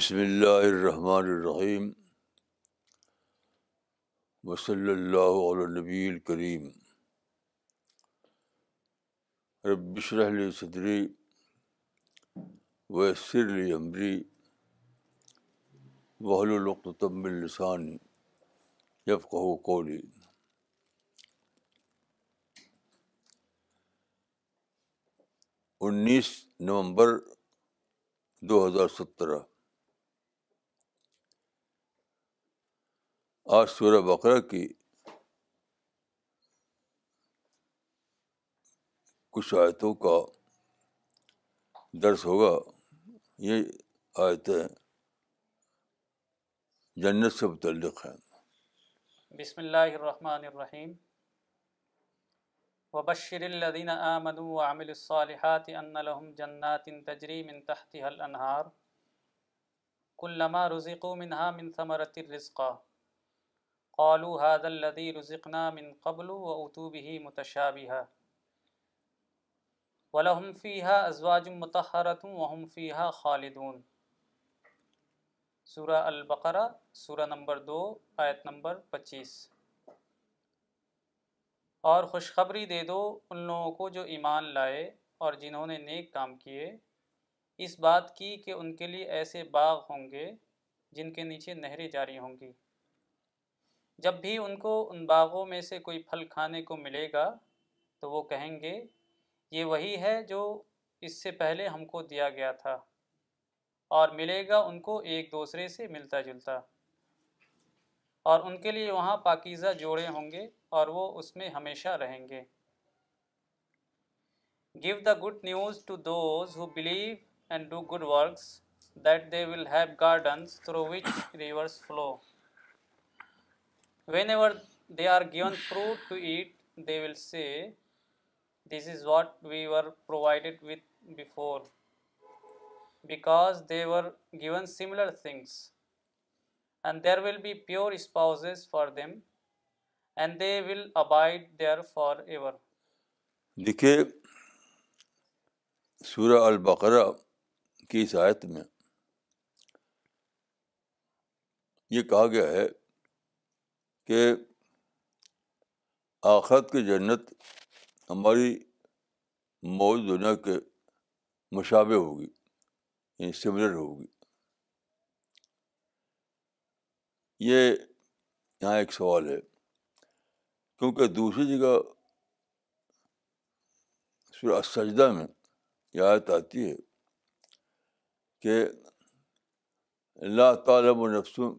بسم اللہ الرحمن الرحیم وصلی اللہ علی نبی الکریم رب اشرح لی صدری ویسر لی امری وحل وحلۃم السانی جب کہ ولی انیس نومبر دو ہزار سترہ آ سورہ بقرہ کی کچھ آیتوں کا درس ہوگا یہ آیتیں جنت سے متعلق ہیں بسم اللہ الرحمن الرحیم وبشر الذين آمنوا وعملوا الصالحات أن لهم جنات تجري من تحتها الأنهار كلما رزقوا منها من ثمرة منہامر قالو حاد الدی رزقنا من قبل و ہی متشابہ ولحم فیحہ ازواج متحرۃ وحم فیحہ خالدون سورہ البقرہ سورہ نمبر دو آیت نمبر پچیس اور خوشخبری دے دو ان لوگوں کو جو ایمان لائے اور جنہوں نے نیک کام کیے اس بات کی کہ ان کے لیے ایسے باغ ہوں گے جن کے نیچے نہریں جاری ہوں گی جب بھی ان کو ان باغوں میں سے کوئی پھل کھانے کو ملے گا تو وہ کہیں گے یہ وہی ہے جو اس سے پہلے ہم کو دیا گیا تھا اور ملے گا ان کو ایک دوسرے سے ملتا جلتا اور ان کے لیے وہاں پاکیزہ جوڑے ہوں گے اور وہ اس میں ہمیشہ رہیں گے give the good news to those who believe and do good works that they will have gardens through which rivers flow whenever they are given fruit to eat they will say this is what we were provided with before because they were given similar things and there will be pure spouses for them and they will abide there forever دیکھیے سورہ البقرہ کی اس آیت میں یہ کہا گیا ہے کہ آخرت کی جنت ہماری موجود دنیا کے مشابے ہوگی یعنی سملر ہوگی یہ یہاں ایک سوال ہے کیونکہ دوسری جگہ اسجدہ میں یہ آیت آتی ہے کہ اللہ تعالیٰ و نفسوں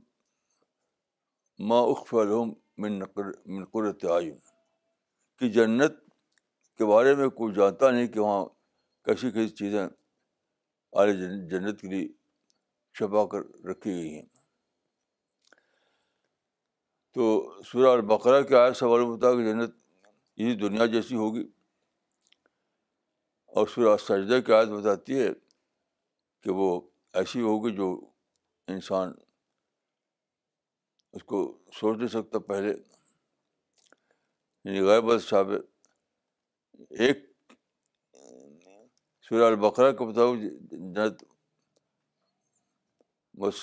ما اخلوم منقر من نقر قرۃ کہ جنت کے بارے میں کوئی جانتا نہیں کہ وہاں کیسی کیسی چیزیں اعلی جنت کے لیے چھپا کر رکھی گئی ہیں تو سورہ البقرہ کے آئے سوال ہوتا کہ جنت یہی دنیا جیسی ہوگی اور سورہ سجدہ کی آیت بتاتی ہے کہ وہ ایسی ہوگی جو انسان اس کو سوچ نہیں سکتا پہلے یعنی غاربد صاحب ایک سورہ البقرہ کے مطابق جت جی،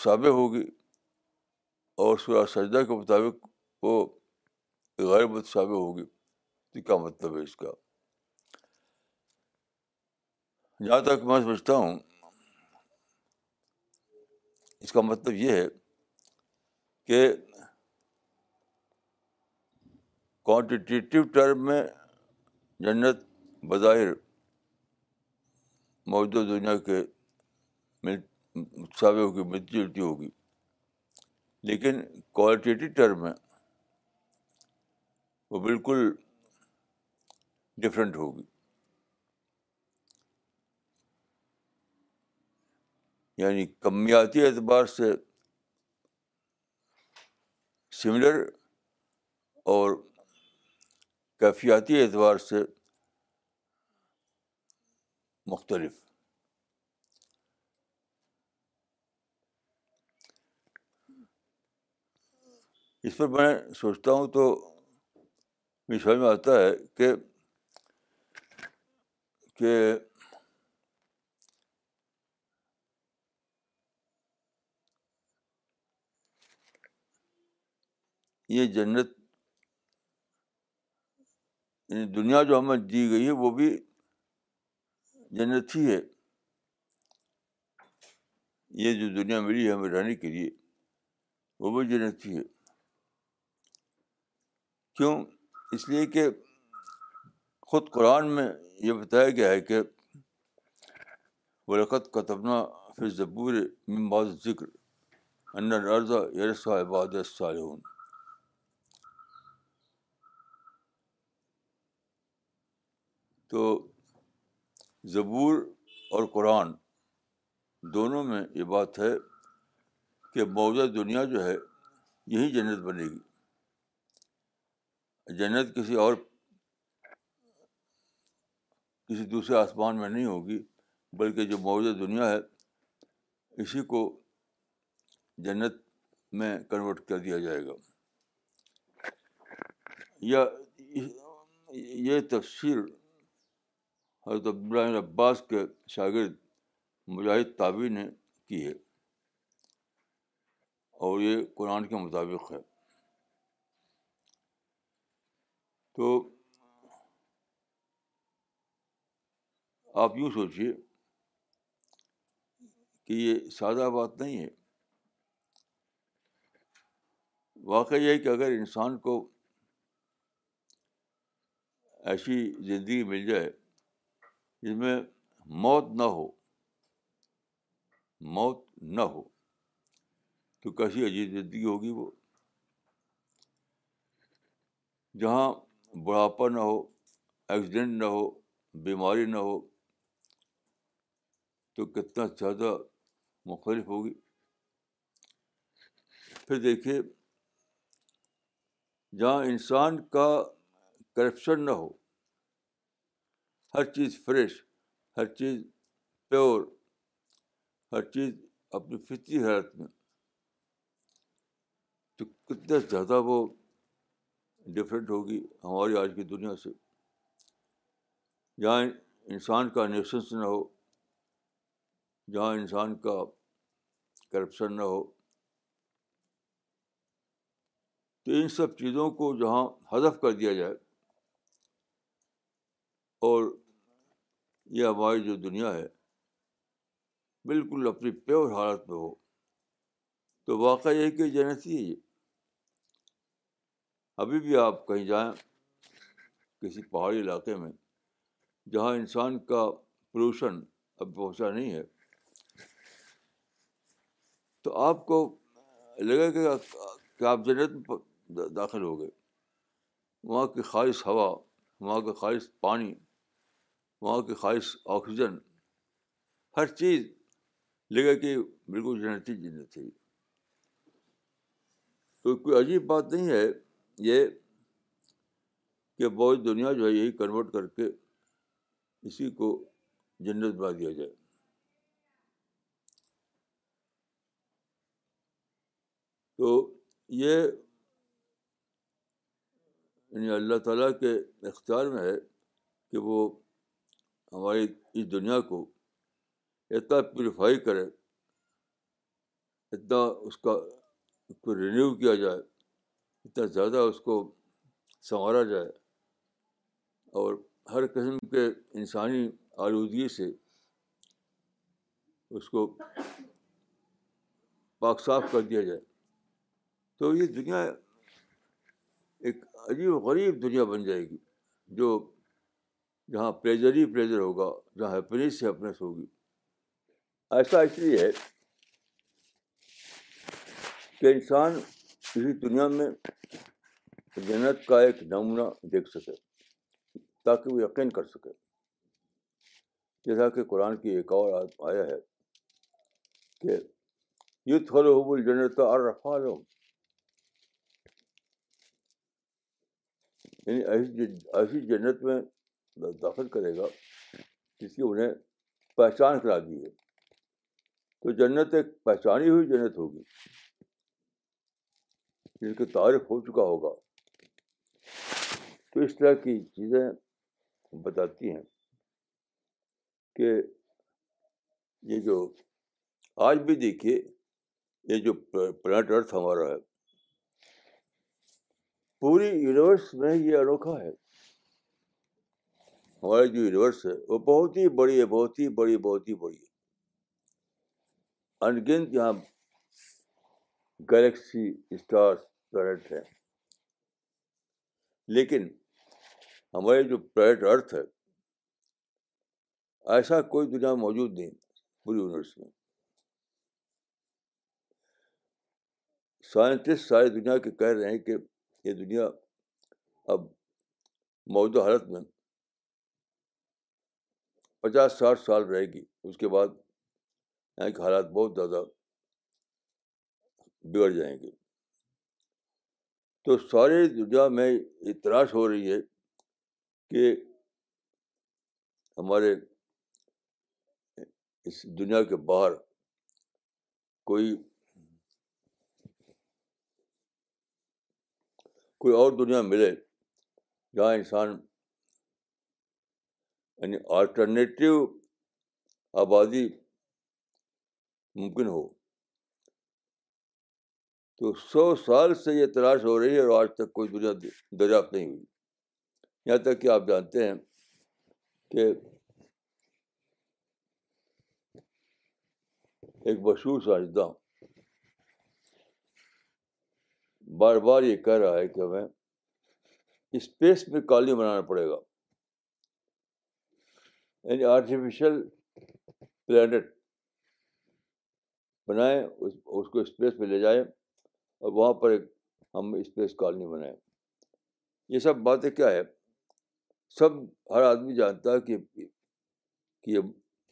صاب ہوگی اور سورہ سجدہ کے مطابق وہ غاربد صاب ہوگی تو کیا مطلب ہے اس کا جہاں تک میں سمجھتا ہوں اس کا مطلب یہ ہے کہ کوانٹیٹیو ٹرم میں جنت بظاہر موجودہ دنیا کے سابقوں کی ملتی جلتی ہوگی لیکن کوالٹیٹیو ٹرم میں وہ بالکل ڈفرینٹ ہوگی یعنی کمیاتی اعتبار سے سملر اور کیفیاتی اعتبار سے مختلف اس پر میں سوچتا ہوں تو مجھے سمجھ میں آتا ہے کہ کہ یہ جنت یعنی دنیا جو ہمیں دی گئی ہے وہ بھی جنت ہی ہے یہ جو دنیا ملی ہے ہمیں رہنے کے لیے وہ بھی جنت ہی ہے کیوں اس لیے کہ خود قرآن میں یہ بتایا گیا ہے کہ وہ کا تبنا پھر ضبور ذکر عباد باد تو زبور اور قرآن دونوں میں یہ بات ہے کہ موجودہ دنیا جو ہے یہی جنت بنے گی جنت کسی اور کسی دوسرے آسمان میں نہیں ہوگی بلکہ جو موجودہ دنیا ہے اسی کو جنت میں کنورٹ کر دیا جائے گا یا یہ تفصیل حضرت عبداللہ عباس کے شاگرد مجاہد تابی نے کی ہے اور یہ قرآن کے مطابق ہے تو آپ یوں سوچیے کہ یہ سادہ بات نہیں ہے واقعہ یہ ہے کہ اگر انسان کو ایسی زندگی مل جائے اس میں موت نہ ہو موت نہ ہو تو کیسی عجیب زندگی ہوگی وہ جہاں بڑھاپا نہ ہو ایکسیڈنٹ نہ ہو بیماری نہ ہو تو کتنا زیادہ مختلف ہوگی پھر دیکھیے جہاں انسان کا کرپشن نہ ہو ہر چیز فریش ہر چیز پیور ہر چیز اپنی فطری حالت میں تو کتنا زیادہ وہ ڈفرینٹ ہوگی ہماری آج کی دنیا سے جہاں انسان کا نیشنس نہ ہو جہاں انسان کا کرپشن نہ ہو تو ان سب چیزوں کو جہاں ہدف کر دیا جائے اور یہ ہماری جو دنیا ہے بالکل اپنی پیور حالت میں ہو تو واقعہ یہ کہ جنت ہی ہے ابھی بھی آپ کہیں جائیں کسی پہاڑی علاقے میں جہاں انسان کا پولوشن اب پہنچا نہیں ہے تو آپ کو لگے گا کہ آپ جنت میں داخل ہو گئے وہاں کی خالص ہوا وہاں کا خالص پانی وہاں کی خواہش آکسیجن ہر چیز لگے کہ بالکل جنتی جنت تھی تو کوئی عجیب بات نہیں ہے یہ کہ بہت دنیا جو ہے یہی کنورٹ کر کے اسی کو جنت بنا دیا جائے تو یہ یعنی اللہ تعالیٰ کے اختیار میں ہے کہ وہ ہماری اس دنیا کو اتنا پیوریفائی کرے اتنا اس کا اس کو رینیو کیا جائے اتنا زیادہ اس کو سنوارا جائے اور ہر قسم کے انسانی آلودگی سے اس کو پاک صاف کر دیا جائے تو یہ دنیا ایک عجیب و غریب دنیا بن جائے گی جو جہاں پریزر ہی پلیزر ہوگا جہاں ہیپنیس ہیپنیس ہوگی ایسا اس لیے ہے کہ انسان اسی دنیا میں جنت کا ایک نمونہ دیکھ سکے تاکہ وہ یقین کر سکے جیسا کہ قرآن کی ایک اور آیا ہے کہ یو تھول ہو بول جنت تو رفا لو یعنی ایسی جنت میں داخل کرے گا جس کی انہیں پہچان کرا دی ہے تو جنت ایک پہچانی ہوئی جنت ہوگی جن کی تعریف ہو چکا ہوگا تو اس طرح کی چیزیں بتاتی ہیں کہ یہ جو آج بھی دیکھیے یہ جو پلانٹ ارتھ ہمارا ہے پوری یونیورس میں یہ انوکھا ہے ہمارے جو یونیورس ہے وہ بہت ہی بڑی ہے بہت ہی بڑی بہت ہی بڑی ہے انگنت یہاں گلیکسی اسٹار پلانٹ ہے لیکن ہمارے جو پلیٹ ارتھ ہے ایسا کوئی دنیا موجود نہیں پوری یونیورس میں سائنٹسٹ ساری دنیا کے کہہ رہے ہیں کہ یہ دنیا اب موجودہ حالت میں پچاس ساٹھ سال رہے گی اس کے بعد یہاں کے حالات بہت زیادہ بگڑ جائیں گے تو سارے دنیا میں یہ ہو رہی ہے کہ ہمارے اس دنیا کے باہر کوئی کوئی اور دنیا ملے جہاں انسان یعنی آلٹرنیٹیو آبادی ممکن ہو تو سو سال سے یہ تلاش ہو رہی ہے اور آج تک کوئی دنیا دریافت نہیں ہوئی یہاں تک کہ آپ جانتے ہیں کہ ایک مشہور سائنسداں بار بار یہ کہہ رہا ہے کہ ہمیں اسپیس میں کالونی بنانا پڑے گا یعنی آرٹیفیشیل پلانٹ بنائیں اس اس کو اسپیس پہ لے جائیں اور وہاں پر ایک ہم اسپیس کالونی بنائیں یہ سب باتیں کیا ہے سب ہر آدمی جانتا ہے کہ کہ یہ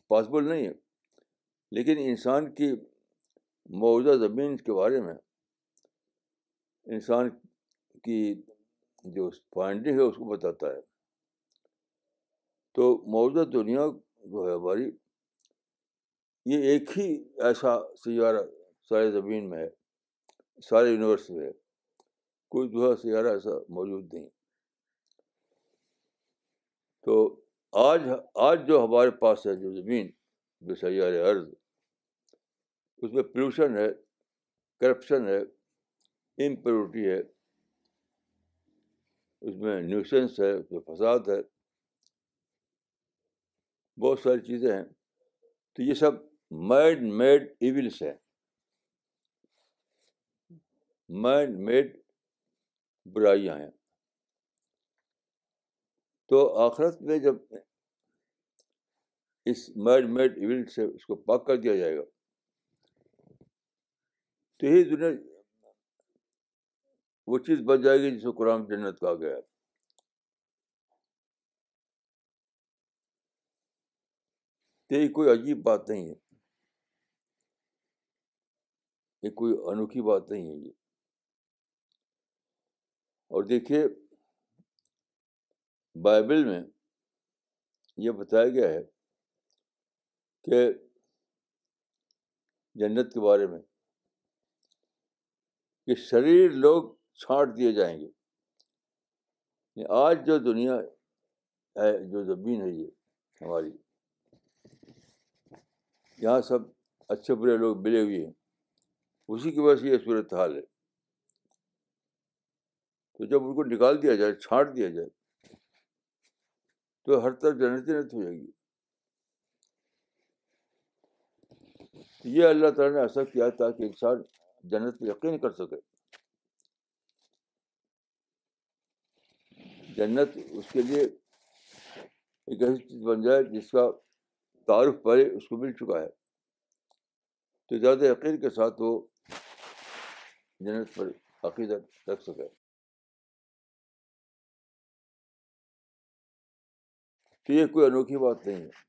پاسبل نہیں ہے لیکن انسان کی موجودہ زمین کے بارے میں انسان کی جو فائنڈنگ ہے اس کو بتاتا ہے تو موجودہ دنیا جو ہے ہماری یہ ایک ہی ایسا سیارہ سارے زمین میں ہے سارے یونیورس میں ہے کوئی دوسرا سیارہ ایسا موجود نہیں تو آج آج جو ہمارے پاس ہے جو زمین جو سیار عرض اس میں پلوشن ہے کرپشن ہے امپیورٹی ہے اس میں نیوسنس ہے اس میں فساد ہے بہت ساری چیزیں ہیں تو یہ سب مائنڈ میڈ ایونس ہیں مائنڈ میڈ برائیاں ہیں تو آخرت میں جب اس مائنڈ میڈ ایونٹ سے اس کو پاک کر دیا جائے گا تو یہی دنیا وہ چیز بن جائے گی جس کو قرآن جنت کہا گیا ہے تو یہ کوئی عجیب بات نہیں ہے یہ کوئی انوکھی بات نہیں ہے یہ اور دیکھیے بائبل میں یہ بتایا گیا ہے کہ جنت کے بارے میں کہ شریر لوگ چھانٹ دیے جائیں گے یعنی آج جو دنیا ہے جو زمین ہے یہ ہماری یہاں سب اچھے برے لوگ ملے ہوئے ہیں اسی کی وجہ سے یہ صورت حال ہے تو جب ان کو نکال دیا جائے چھانٹ دیا جائے تو ہر طرف جنت جنت ہو جائے گی یہ اللہ تعالیٰ نے ایسا کیا تاکہ انسان جنت پہ یقین کر سکے جنت اس کے لیے ایک ایسی چیز بن جائے جس کا تعارف پہلے اس کو مل چکا ہے تو زیادہ عقیر کے ساتھ وہ جنت پر عقیدت رکھ سکے تو یہ کوئی انوکھی بات نہیں ہے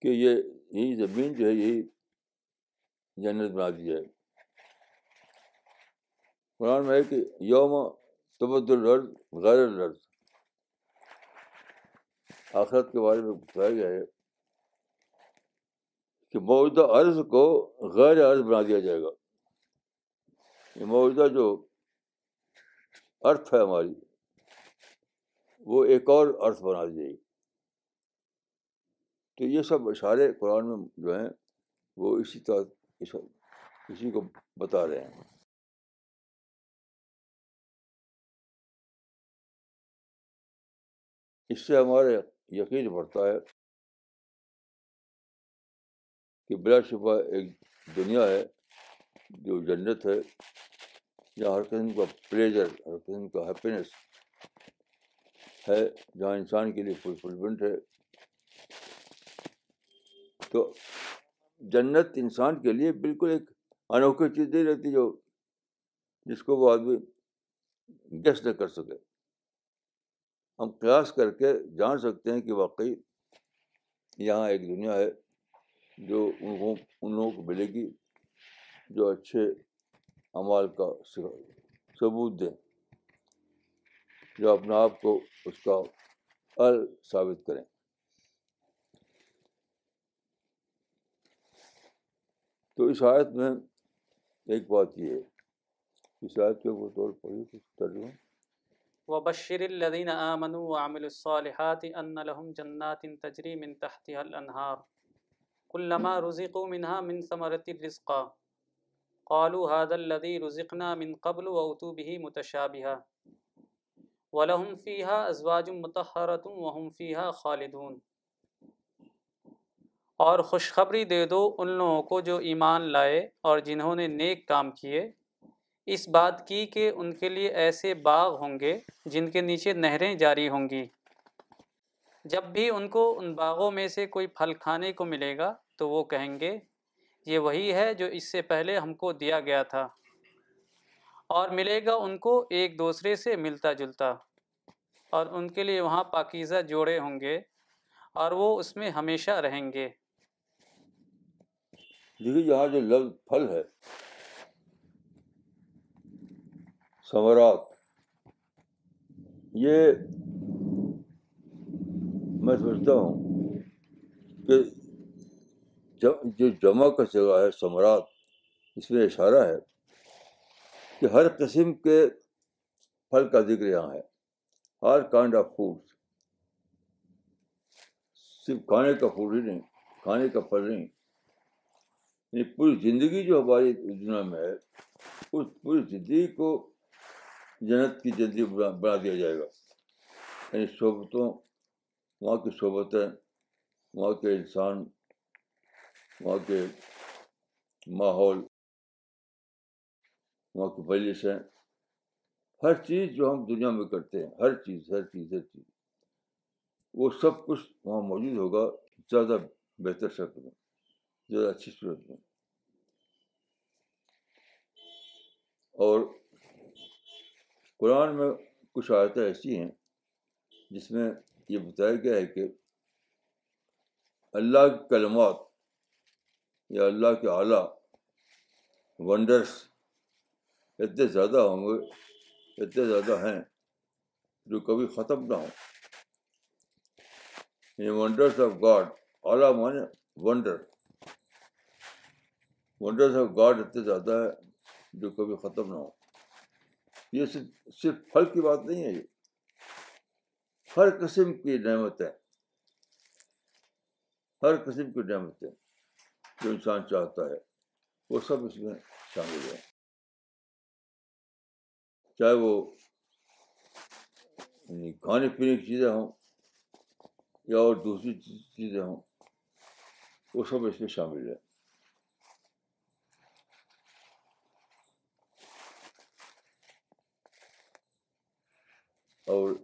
کہ یہ یہی زمین جو ہے یہی جنت بنا دی جائے قرآن میں ہے کہ یوم تبد الرض غیر الرض آخرت کے بارے میں بتایا گیا ہے کہ موجودہ عرض کو غیر عرض بنا دیا جائے گا یہ موجودہ جو ارتھ ہے ہماری وہ ایک اور ارتھ بنا دی جائے گی تو یہ سب اشارے قرآن میں جو ہیں وہ اسی طرح اسی کو بتا رہے ہیں اس سے ہمارے یقین بڑھتا ہے کہ بلا شفا ایک دنیا ہے جو جنت ہے جہاں ہر قسم کا پلیزر ہر قسم کا ہیپینس ہے جہاں انسان کے لیے فلفلمنٹ ہے تو جنت انسان کے لیے بالکل ایک انوکھی چیز نہیں رہتی جو جس کو وہ آدمی گیس نہ کر سکے ہم قیاس کر کے جان سکتے ہیں کہ واقعی یہاں ایک دنیا ہے جو ان کو ان لوگوں کو ملے گی جو اچھے عمال کا ثبوت دیں جو اپنے آپ کو اس کا ال ثابت کریں تو اس آیت میں ایک بات یہ ہے اس آیت کے طور پر ترجمہ وبشر الذين آمنوا وعملوا الصالحات أن لهم جنات تجری من تحت النہار كلما رزیق و منہا ثمرة رزقہ قالو حاد الدی رزقنا من قبل وأتوا متشابہ و لحم فيها أزواج مطهرة وحم فیحہ خالدون اور خوشخبری دے دو ان لوگوں کو جو ایمان لائے اور جنہوں نے نیک کام کیے اس بات کی کہ ان کے لیے ایسے باغ ہوں گے جن کے نیچے نہریں جاری ہوں گی جب بھی ان کو ان باغوں میں سے کوئی پھل کھانے کو ملے گا تو وہ کہیں گے یہ وہی ہے جو اس سے پہلے ہم کو دیا گیا تھا اور ملے گا ان کو ایک دوسرے سے ملتا جلتا اور ان کے لیے وہاں پاکیزہ جوڑے ہوں گے اور وہ اس میں ہمیشہ رہیں گے دیکھیے یہاں جو لفظ پھل ہے ثموراٹ یہ میں سمجھتا ہوں کہ جو جمع کا جگہ ہے ثمرات اس میں اشارہ ہے کہ ہر قسم کے پھل کا ذکر یہاں ہے ہر کائنڈ آف فوڈ صرف کھانے کا فوڈ ہی نہیں کھانے کا پھل نہیں یعنی پوری زندگی جو ہماری دنیا میں ہے اس پوری زندگی کو جنت کی جلدی بنا دیا جائے گا یعنی صحبتوں وہاں کی صحبتیں وہاں کے انسان وہاں کے ماحول وہاں کی وزش ہر چیز جو ہم دنیا میں کرتے ہیں ہر چیز ہر چیز ہر چیز وہ سب کچھ وہاں موجود ہوگا زیادہ بہتر شکل میں زیادہ اچھی صورت میں اور قرآن میں کچھ آیتیں ایسی ہیں جس میں یہ بتایا گیا ہے کہ اللہ کے کلمات یا اللہ کے اعلیٰ ونڈرس اتنے زیادہ ہوں گے اتنے زیادہ ہیں جو کبھی ختم نہ ہوں یہ ونڈرس آف گاڈ اعلیٰ مانے ونڈر ونڈرس آف گاڈ اتنے زیادہ ہے جو کبھی ختم نہ ہوں یہ صرف صرف پھل کی بات نہیں ہے یہ ہر قسم کی نعمتیں ہر قسم کی نعمتیں جو انسان چاہتا ہے وہ سب اس میں شامل ہیں چاہے وہ یعنی کھانے پینے کی چیزیں ہوں یا اور دوسری چیزیں ہوں وہ سب اس میں شامل ہیں اور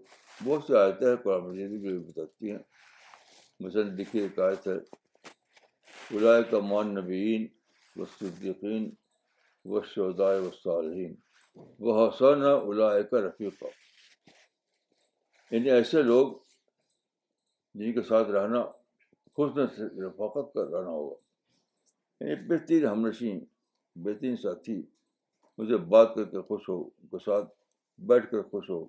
بہت سے آیتیں قرآن مجید جو بتاتی ہیں مثلاً دیکھیے ایک آیت ہے الائے کا نبین و صدیقین و شدائے و صالحین وہ حسن الائے کا رفیقہ یعنی ایسے لوگ جن کے ساتھ رہنا خوش سے رفاقت کا رہنا ہوگا یعنی بہترین ہم نشیں بہترین ساتھی مجھے بات کر کے خوش ہو ان کے ساتھ بیٹھ کر خوش ہو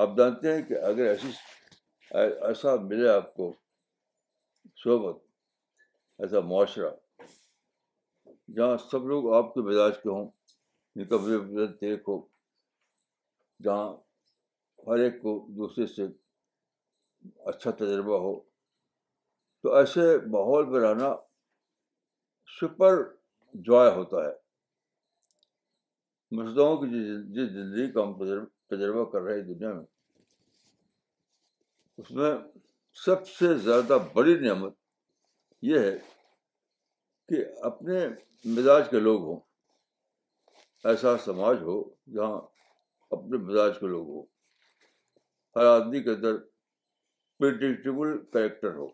آپ جانتے ہیں کہ اگر ایسی ایسا ملے آپ کو صحبت ایسا معاشرہ جہاں سب لوگ آپ کے مزاج کے ہوں کا کبھی ایک ہو جہاں ہر ایک کو دوسرے سے اچھا تجربہ ہو تو ایسے ماحول میں رہنا سپر جوائے ہے ہوتا ہے مسجدوں کی جس زندگی کا ہم تجربہ کر رہے دنیا میں اس میں سب سے زیادہ بڑی نعمت یہ ہے کہ اپنے مزاج کے لوگ ہوں ایسا سماج ہو جہاں اپنے مزاج کے لوگ ہوں ہر آدمی کے اندر کریکٹر ہو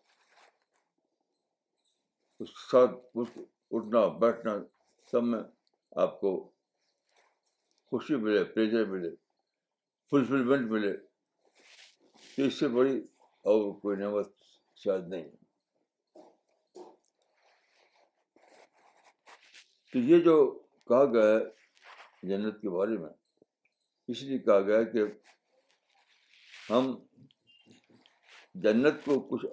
اس کے ساتھ اس اٹھنا بیٹھنا سب میں آپ کو خوشی ملے پریجر ملے فلفلمنٹ ملے تو اس سے بڑی اور کوئی نعمت شاید نہیں تو یہ جو کہا گیا ہے جنت کے بارے میں اس لیے کہا گیا کہ ہم جنت کو کچھ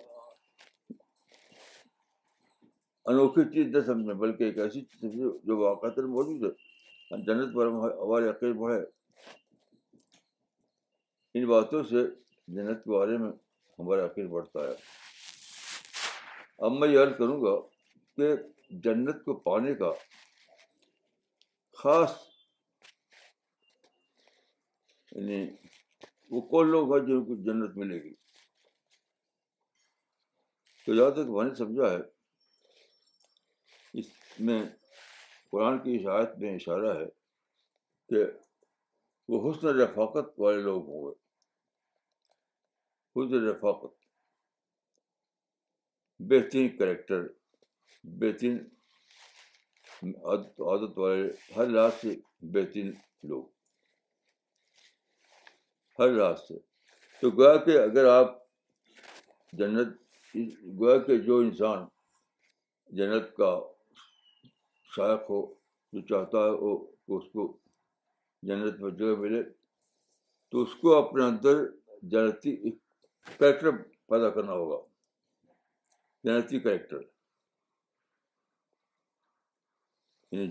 انوکھی چیز نہ سمجھیں بلکہ ایک ایسی چیز جو موجود ہے جنت پر ہمارے عقیب ہے ان باتوں سے جنت کے بارے میں ہمارا عقیل بڑھتا ہے اب میں یہ عرض کروں گا کہ جنت کو پانے کا خاص یعنی وہ کون لوگ ہیں جن کو جنت ملے گی تو تک میں نے سمجھا ہے اس میں قرآن کی اشاعت میں اشارہ ہے کہ وہ حسن رفاقت والے لوگ ہوں گے حضر رفاقت بہترین کریکٹر بہترین عادت والے ہر لحاظ سے بہترین لوگ ہر لحاظ سے تو گویا کہ اگر آپ جنت گویا کہ جو انسان جنت کا شائق ہو جو چاہتا ہے وہ اس کو جنت میں جگہ ملے تو اس کو اپنے اندر جنتی کریکٹر پیدا کرنا ہوگا جنتی کریکٹر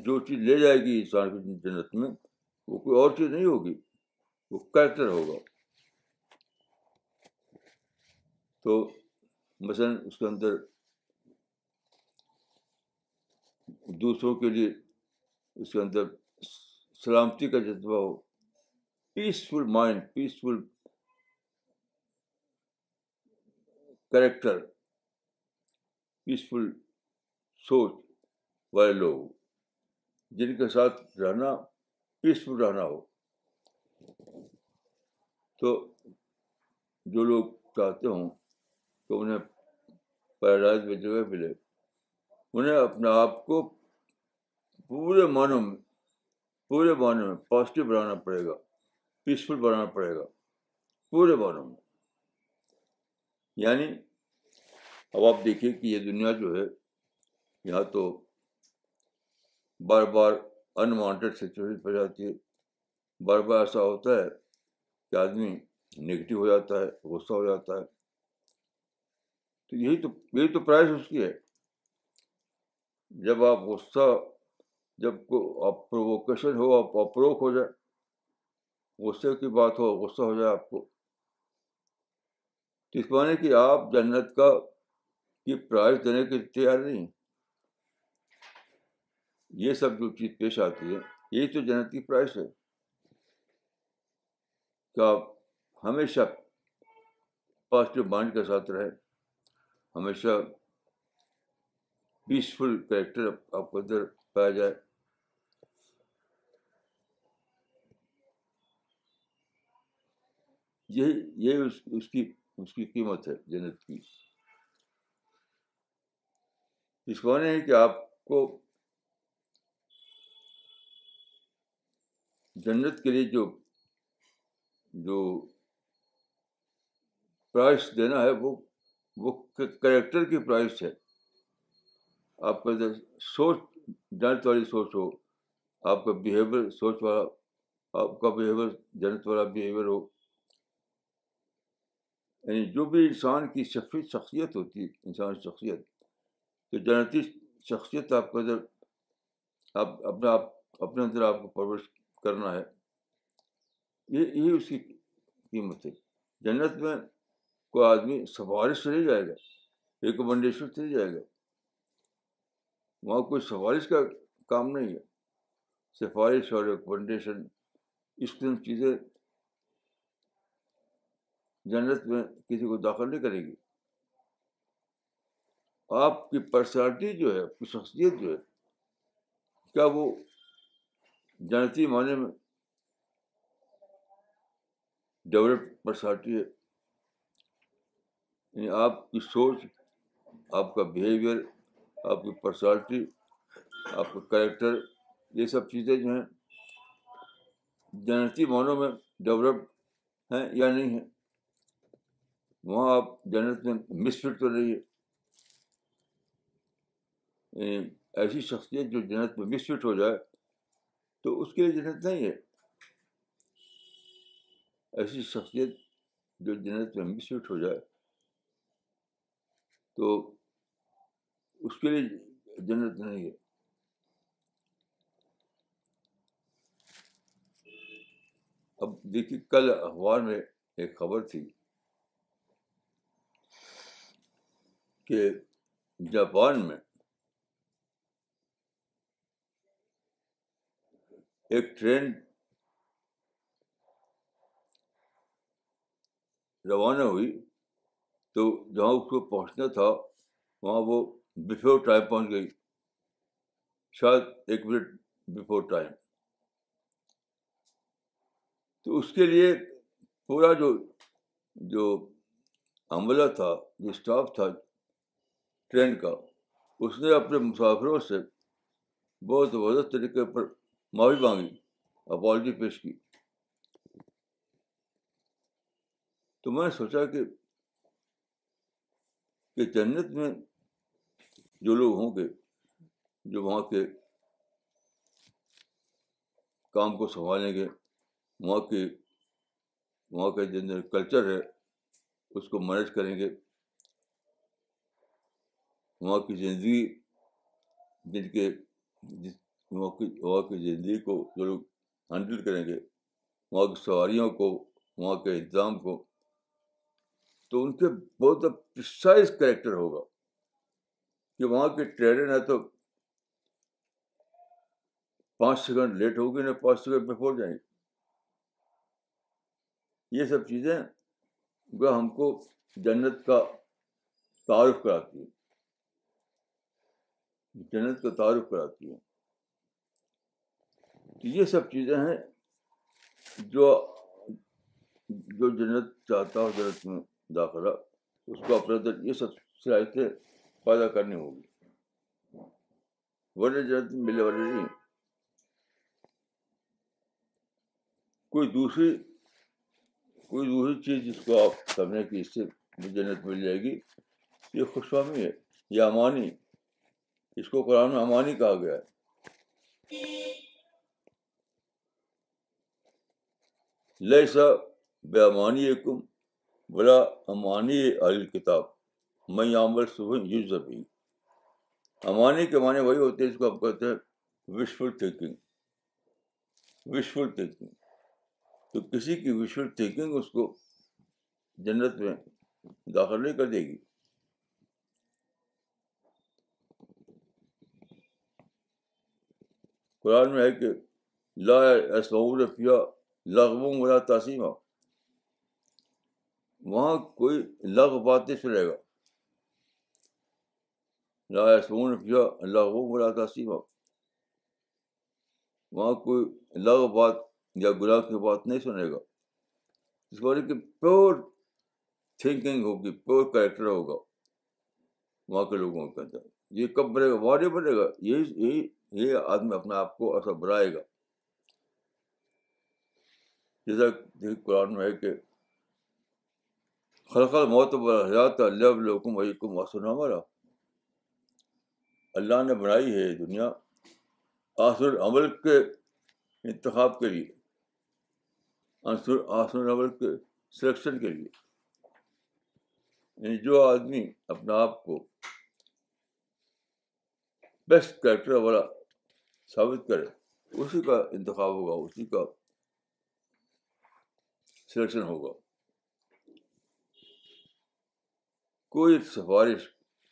جو چیز لے جائے گی انسان کی جنت میں وہ کوئی اور چیز نہیں ہوگی وہ کریکٹر ہوگا تو مثلاً اس کے اندر دوسروں کے لیے اس کے اندر سلامتی کا جذبہ ہو peaceful mind peaceful character peaceful سوچ والے لوگ جن کے ساتھ رہنا پیسفل رہنا ہو تو جو لوگ چاہتے ہوں تو انہیں پیراڈائز میں جگہ ملے انہیں اپنے آپ کو پورے معنوں میں پورے معنوں میں پازیٹیو بنانا پڑے گا پیسفل بنانا پڑے گا پورے معنوں میں یعنی اب آپ دیکھیے کہ یہ دنیا جو ہے یہاں تو بار بار انوانٹیڈ سچویشن پہ جاتی ہے بار بار ایسا ہوتا ہے کہ آدمی نگیٹو ہو جاتا ہے غصہ ہو جاتا ہے تو یہی تو یہی تو پرائز اس کی ہے جب آپ غصہ جب کو پرووکیشن ہو آپ اپروک ہو جائے غصے کی بات ہو غصہ ہو جائے آپ کو تو اس معنی کہ آپ جنت کا کی پرائز دینے کے تیار نہیں یہ سب جو چیز پیش آتی ہے یہی تو جنت کی پرائز ہے کہ آپ ہمیشہ پازیٹیو مائنڈ کے ساتھ رہے ہمیشہ پیسفل کریکٹر آپ کو ادھر پایا جائے یہی یہی اس کی اس کی قیمت ہے جنت کی اس کو آپ کو جنت کے لیے جو جو پرائس دینا ہے وہ وہ کریکٹر کی پرائس ہے آپ کا سوچ جنت والی سوچ ہو آپ کا بیہیویئر سوچ والا آپ کا بیہیویئر جنت والا بیہیویئر ہو یعنی جو بھی انسان کی شخصیت ہوتی ہے انسان شخصیت تو جنتی شخصیت آپ کے اندر آپ اپنا آپ اپنے اندر آپ کو پرورش کرنا ہے یہ یہی اس کی قیمت ہے جنت میں کوئی آدمی سفارش چلے جائے گا ریکمنڈیشن نہیں جائے گا وہاں کوئی سفارش کا کام نہیں ہے سفارش اور ریکمنڈیشن اس قسم چیزیں جنت میں کسی کو داخل نہیں کرے گی آپ کی پرسنالٹی جو ہے آپ کی شخصیت جو ہے کیا وہ جنتی معنی میں ڈیولپ پرسنالٹی ہے یعنی آپ کی سوچ آپ کا بیہیویئر آپ کی پرسنالٹی آپ کا کریکٹر یہ سب چیزیں جو ہیں جنتی معنوں میں ڈیولپ ہیں یا نہیں ہیں وہاں آپ جنت میں مس فٹ تو نہیں ہے ایسی شخصیت جو جنت میں مس فٹ ہو جائے تو اس کے لیے جنت نہیں ہے ایسی شخصیت جو جنت میں مس فٹ ہو جائے تو اس کے لیے جنت نہیں ہے اب دیکھیے کل اخبار میں ایک خبر تھی کہ جاپان میں ایک ٹرین روانہ ہوئی تو جہاں اس کو پہنچنا تھا وہاں وہ بفور ٹائم پہنچ گئی شاید ایک منٹ بفور ٹائم تو اس کے لیے پورا جو جو عملہ تھا جو اسٹاف تھا ٹرین کا اس نے اپنے مسافروں سے بہت وزت طریقے پر معافی مانگی اپالوجی پیش کی تو میں نے سوچا کہ جنت میں جو لوگ ہوں گے جو وہاں کے کام کو سنبھالیں گے وہاں کے وہاں کا جو کلچر ہے اس کو مینیج کریں گے وہاں کی زندگی جن کے جس وہاں کی وہاں کی زندگی کو جو لوگ ہینڈل کریں گے وہاں کی سواریوں کو وہاں کے انتظام کو تو ان کے بہت پرسائز کریکٹر ہوگا کہ وہاں کی ٹرینیں ہے تو پانچ سیکنڈ لیٹ ہوگی نہ پانچ سیکنڈ میں پہنچ جائیں گے یہ سب چیزیں وہ ہم کو جنت کا تعارف کراتی ہے جنت کا تعارف کراتی ہے یہ سب چیزیں ہیں جو جو جنت چاہتا ہو جنت میں داخلہ اس کو اپنے اندر یہ سب صلاحیتیں پیدا کرنی ہوگی ورنہ جنت ملنے والے نہیں کوئی دوسری کوئی دوسری چیز جس کو آپ سمجھیں کہ اس سے جنت مل جائے گی یہ خوش فہمی ہے یہ امانی اس کو قرآن امانی کہا گیا ہے لے سا بے امانی کم بلا امانی عال کتاب میں عمل صبح یوز امانی کے معنی وہی ہوتے ہیں جس کو آپ کہتے ہیں وشفل وشفل تو کسی کی وشفل تھینکنگ اس کو جنت میں داخل نہیں کر دے گی قرآن میں ہے کہ لا لاسون رفیہ لغب ولا تاسیمہ وہاں کوئی لغ بات نہیں سنے گا لا لاسوم الغ ملا تاسیمہ وہاں کوئی لغ بات یا گناہ کی بات نہیں سنے گا اس بارے کہ پیور تھنکنگ ہوگی پیور کریکٹر ہوگا وہاں کے لوگوں کے اندر یہ کب بنے گا نہیں بنے گا یہی یہی یہ آدمی اپنے آپ کو ایسا بنائے گا جیسا قرآن میں ہے کہ خلقل موت بر حضرات اللہ عصل ہمارا اللہ نے بنائی ہے یہ دنیا آسر عمل کے انتخاب کے لیے آسر آسر عمل کے سلیکشن کے لیے یعنی جو آدمی اپنے آپ کو بیسٹ کریکٹر والا ثابت کرے اسی کا انتخاب ہوگا اسی کا سلیکشن ہوگا کوئی سفارش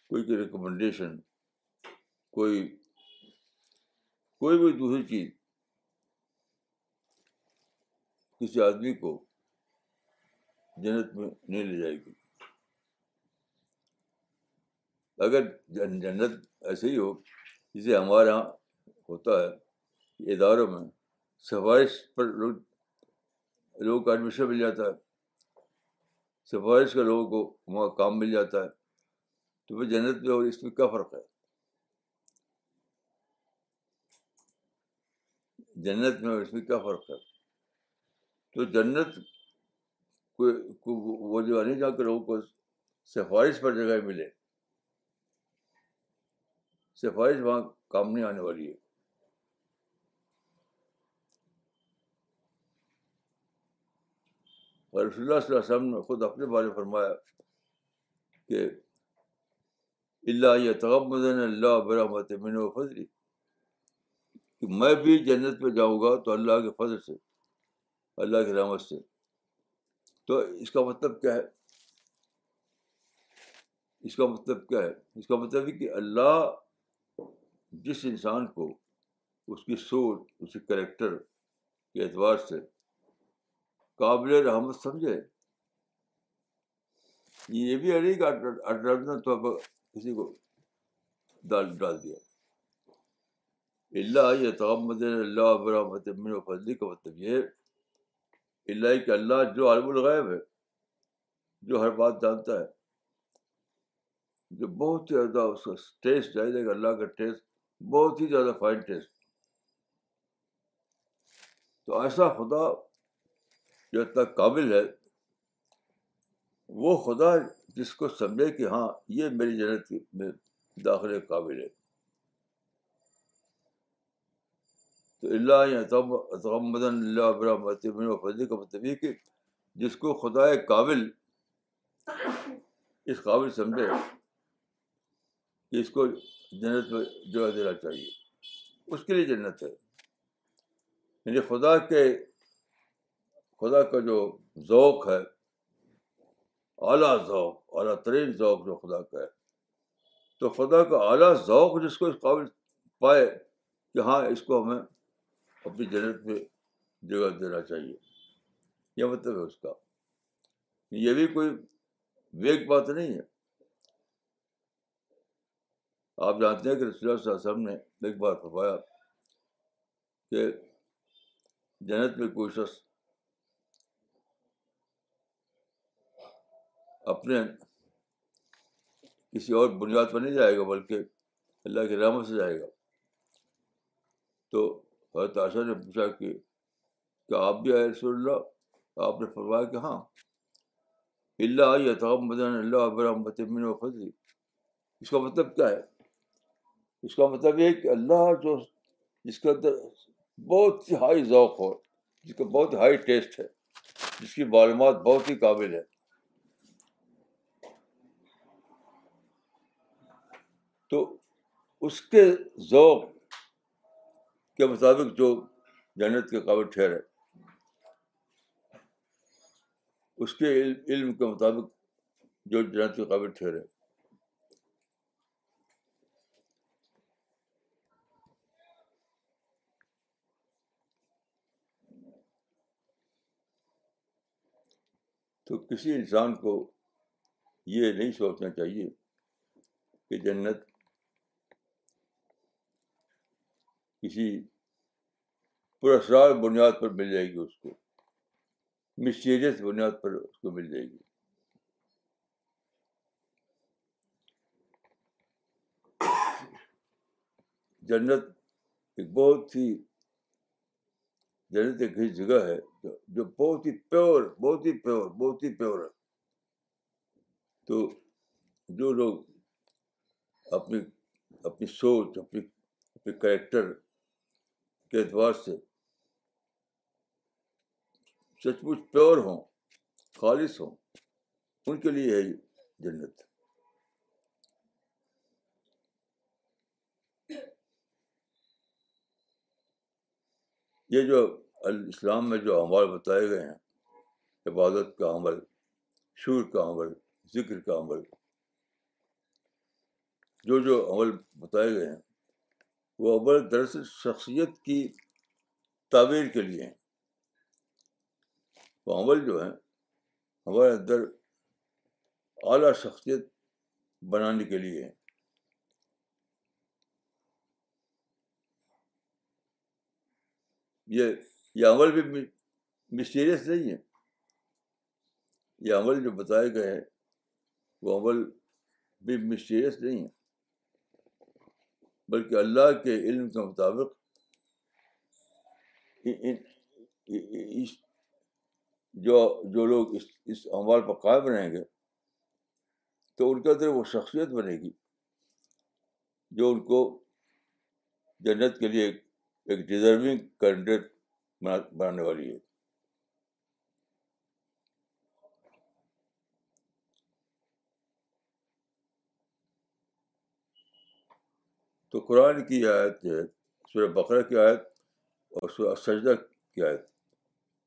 کوئی ریکمنڈیشن کوئی کوئی بھی دوسری چیز کسی آدمی کو جنت میں نہیں لے جائے گی اگر جنت ایسے ہی ہو جسے ہمارے یہاں ہوتا ہے اداروں میں سفارش پر لوگ لوگوں کا ایڈمیشن مل جاتا ہے سفارش کا لوگوں کو وہاں کام مل جاتا ہے تو پھر جنت میں اور اس میں کیا فرق ہے جنت میں اور اس میں کیا فرق ہے تو جنت کو, وہ جو نہیں جا کے لوگوں کو سفارش پر جگہ ملے سفارش وہاں کام نہیں آنے والی ہے اور رسول اللہ صلی اللہ علیہ وسلم نے خود اپنے بارے میں فرمایا کہ اللہ یہ تغب اللہ برحمت من و فضری کہ میں بھی جنت پہ جاؤں گا تو اللہ کے فضل سے اللہ کی رحمت سے تو اس کا مطلب کیا ہے اس کا مطلب کیا ہے اس کا مطلب یہ کہ اللہ جس انسان کو اس کی سوچ اس کے کریکٹر کے اعتبار سے قابل رحمت سمجھے یہ بھی آ رہی کہ کسی کو ڈال ڈال دیا اللہ یہ تم و برحمۃ کا مطلب یہ اللہ کہ اللہ جو عالم الغیب ہے جو ہر بات جانتا ہے جو بہت ہی زیادہ اس ٹیسٹ جائے چاہیے اللہ کا ٹیسٹ بہت ہی زیادہ فائن ٹیسٹ تو ایسا خدا جو اتنا قابل ہے وہ خدا جس کو سمجھے کہ ہاں یہ میری جنت میں داخلے قابل ہے تو اللہ اللہ فضی کا مطلب کہ جس کو خدا قابل اس قابل سمجھے کہ اس کو جنت میں جگہ دینا چاہیے اس کے لیے جنت ہے یعنی خدا کے خدا کا جو ذوق ہے اعلیٰ ذوق اعلیٰ ترین ذوق جو خدا کا ہے تو خدا کا اعلیٰ ذوق جس کو اس قابل پائے کہ ہاں اس کو ہمیں اپنی جنت پہ جگہ دینا چاہیے یہ مطلب ہے اس کا یہ بھی کوئی ویک بات نہیں ہے آپ جانتے ہیں کہ رسول اللہ اللہ صلی علیہ وسلم نے ایک بار فرمایا کہ جنت میں کوئی شخص اپنے کسی اور بنیاد پر نہیں جائے گا بلکہ اللہ کے رحمت سے جائے گا تو حضرت آشا نے پوچھا کہ کیا آپ بھی آئے رسول اللہ آپ نے فرمایا کہ ہاں اللہ مدن اللہ من و فضل اس کا مطلب کیا ہے اس کا مطلب یہ کہ اللہ جو جس کے اندر بہت ہی ہائی ذوق ہو جس کا بہت ہائی ٹیسٹ ہے جس کی معلومات بہت ہی قابل ہے تو اس کے ذوق کے مطابق جو جنت کے قابل ٹھہرے اس کے علم کے مطابق جو جنت کے قابل ٹھہرے تو کسی انسان کو یہ نہیں سوچنا چاہیے کہ جنت کسی پرسرار بنیاد پر مل جائے گی اس کو مسٹیریس بنیاد پر اس کو مل جائے گی جنت ایک بہت ہی جنت ایک یہی جگہ ہے جو بہت ہی پیور بہت ہی پیور بہت ہی پیور ہے تو جو لوگ اپنی اپنی سوچ اپنی اپنے کریکٹر کے اعتبار سے سچ مچ پیور ہوں خالص ہوں ان کے لیے ہے جنت یہ جو اسلام میں جو عمل بتائے گئے ہیں عبادت کا عمل شور کا عمل ذکر کا عمل جو جو عمل بتائے گئے ہیں وہ عمل دراصل شخصیت کی تعبیر کے لیے ہیں وہ عمل جو ہیں ہمارے اندر اعلیٰ شخصیت بنانے کے لیے ہیں یہ یہ عمل بھی مسٹیریس نہیں ہے یہ عمل جو بتائے گئے ہیں وہ عمل بھی مسٹیریس نہیں ہے بلکہ اللہ کے علم کے مطابق اس جو لوگ اس اس عمل پر قائم رہیں گے تو ان کے اندر وہ شخصیت بنے گی جو ان کو جنت کے لیے ایک ڈیزرونگ کینڈیڈیٹ بنانے والی ہے تو قرآن کی آیت جو ہے سورہ بقرا کی آیت اور سورہ سجدہ کی آیت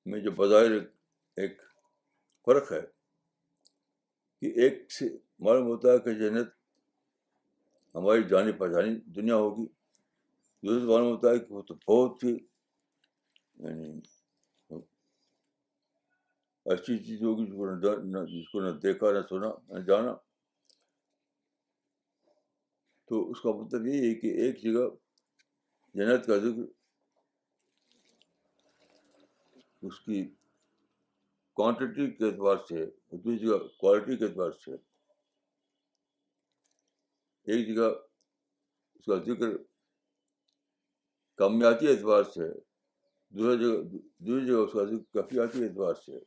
میں جو بظاہر ایک فرق ہے کہ ایک سے معلوم ہوتا ہے کہ جنت ہماری جانی پہچانی دنیا ہوگی معلوم ہے کہ وہ تو بہت ہی ایسی چیز ہوگی جس کو نہ جس کو نہ دیکھا نہ سنا نہ جانا تو اس کا مطلب یہی کہ ایک جگہ جنت کا ذکر اس کی کوانٹیٹی کے اعتبار سے دوسری جگہ کوالٹی کے اعتبار سے ایک جگہ اس کا ذکر اعتبار سے جگہ جگہ دوسری اس کا کفیاتی اعتبار سے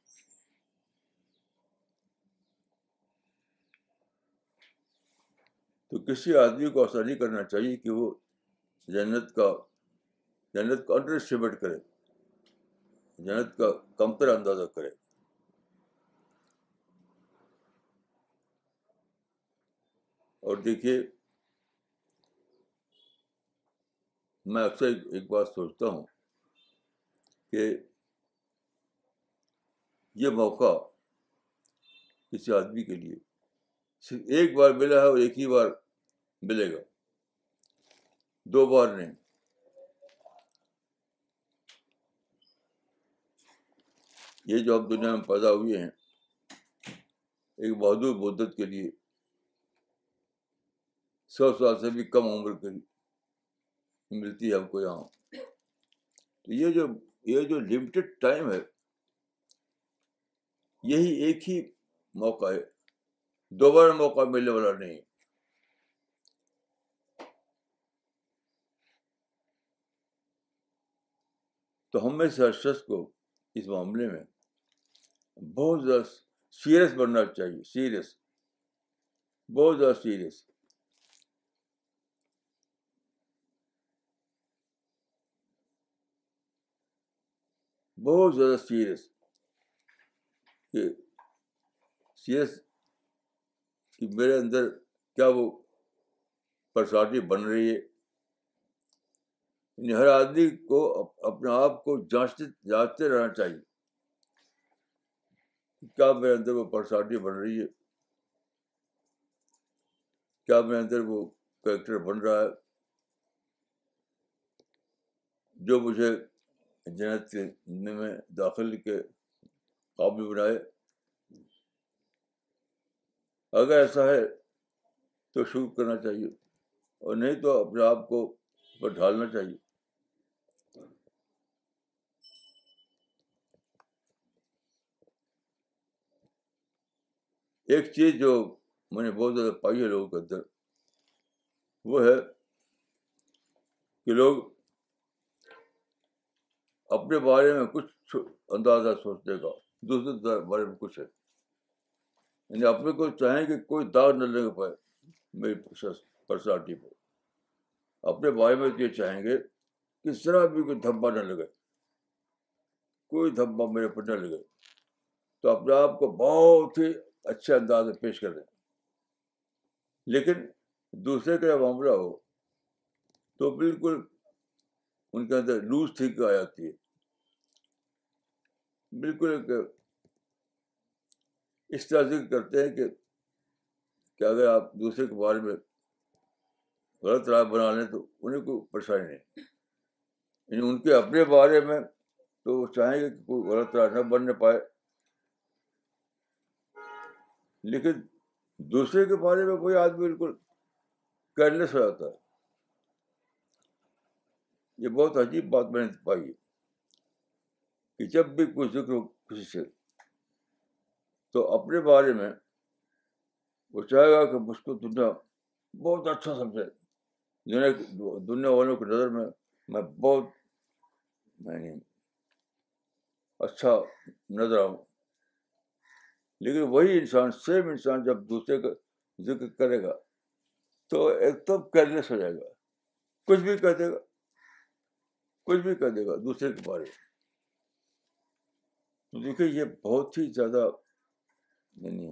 تو کسی آدمی کو ایسا نہیں کرنا چاہیے کہ وہ جنت کا جنت کا انڈر اسٹیمیٹ کرے جنت کا کمتر اندازہ کرے اور دیکھیے میں اکثر ایک بات سوچتا ہوں کہ یہ موقع کسی آدمی کے لیے صرف ایک بار ملا ہے اور ایک ہی بار ملے گا دو بار نہیں یہ جو آپ دنیا میں پیدا ہوئے ہیں ایک بہادر مدت کے لیے سو سال سے بھی کم عمر کے لیے ملتی ہے ہم کو یہاں تو یہ جو یہ جو لمیٹڈ ٹائم ہے یہی ایک ہی موقع ہے دوبارہ موقع ملنے والا نہیں تو ہم میں سے ہر شخص کو اس معاملے میں بہت زیادہ سیریس بننا چاہیے سیریس بہت زیادہ سیریس بہت زیادہ سیریس کہ سیریس کہ میرے اندر کیا وہ پرسنالٹی بن رہی ہے یعنی ہر آدمی کو اپنے آپ کو جانچتے جانچتے رہنا چاہیے کیا میرے اندر وہ پرسنالٹی بن رہی ہے کیا میرے اندر وہ کریکٹر بن رہا ہے جو مجھے جنت کے میں داخل کے قابل بنائے اگر ایسا ہے تو شروع کرنا چاہیے اور نہیں تو اپنے آپ کو پر ڈھالنا چاہیے ایک چیز جو میں نے بہت زیادہ پائی ہے لوگوں کے اندر وہ ہے کہ لوگ اپنے بارے میں کچھ اندازہ سوچنے کا دوسرے بارے میں کچھ ہے یعنی اپنے کو چاہیں کہ کوئی داغ نہ لگ پائے میری پرسنالٹی پہ اپنے بارے میں یہ چاہیں گے کہ بھی کوئی دھمبا نہ لگے کوئی دھمبا میرے پر نہ لگے تو اپنے آپ کو بہت ہی اچھے انداز میں پیش کر دیں لیکن دوسرے کا معاملہ ہو تو بالکل ان کے اندر لوز تھنک آ جاتی ہے بالکل ایک اس طرح ذکر کرتے ہیں کہ اگر آپ دوسرے کے بارے میں غلط رائے بنا لیں تو انہیں کوئی پریشانی نہیں یعنی ان کے اپنے بارے میں تو وہ چاہیں گے کہ کوئی غلط رائے نہ بننے پائے لیکن دوسرے کے بارے میں کوئی آدمی بالکل کیئرلیس ہو جاتا ہے یہ بہت عجیب بات میں نے پائی کہ جب بھی کوئی ذکر ہو کسی سے تو اپنے بارے میں وہ چاہے گا کہ مجھ کو دنیا بہت اچھا سمجھے دنیا دنیا والوں کی نظر میں میں بہت یعنی اچھا نظر آؤں لیکن وہی انسان سیم انسان جب دوسرے کا ذکر کرے گا تو ایک دم کیئرلیس ہو جائے گا کچھ بھی کہہ دے گا کچھ بھی کر دے گا دوسرے کے بارے تو دیکھیے یہ بہت ہی زیادہ یعنی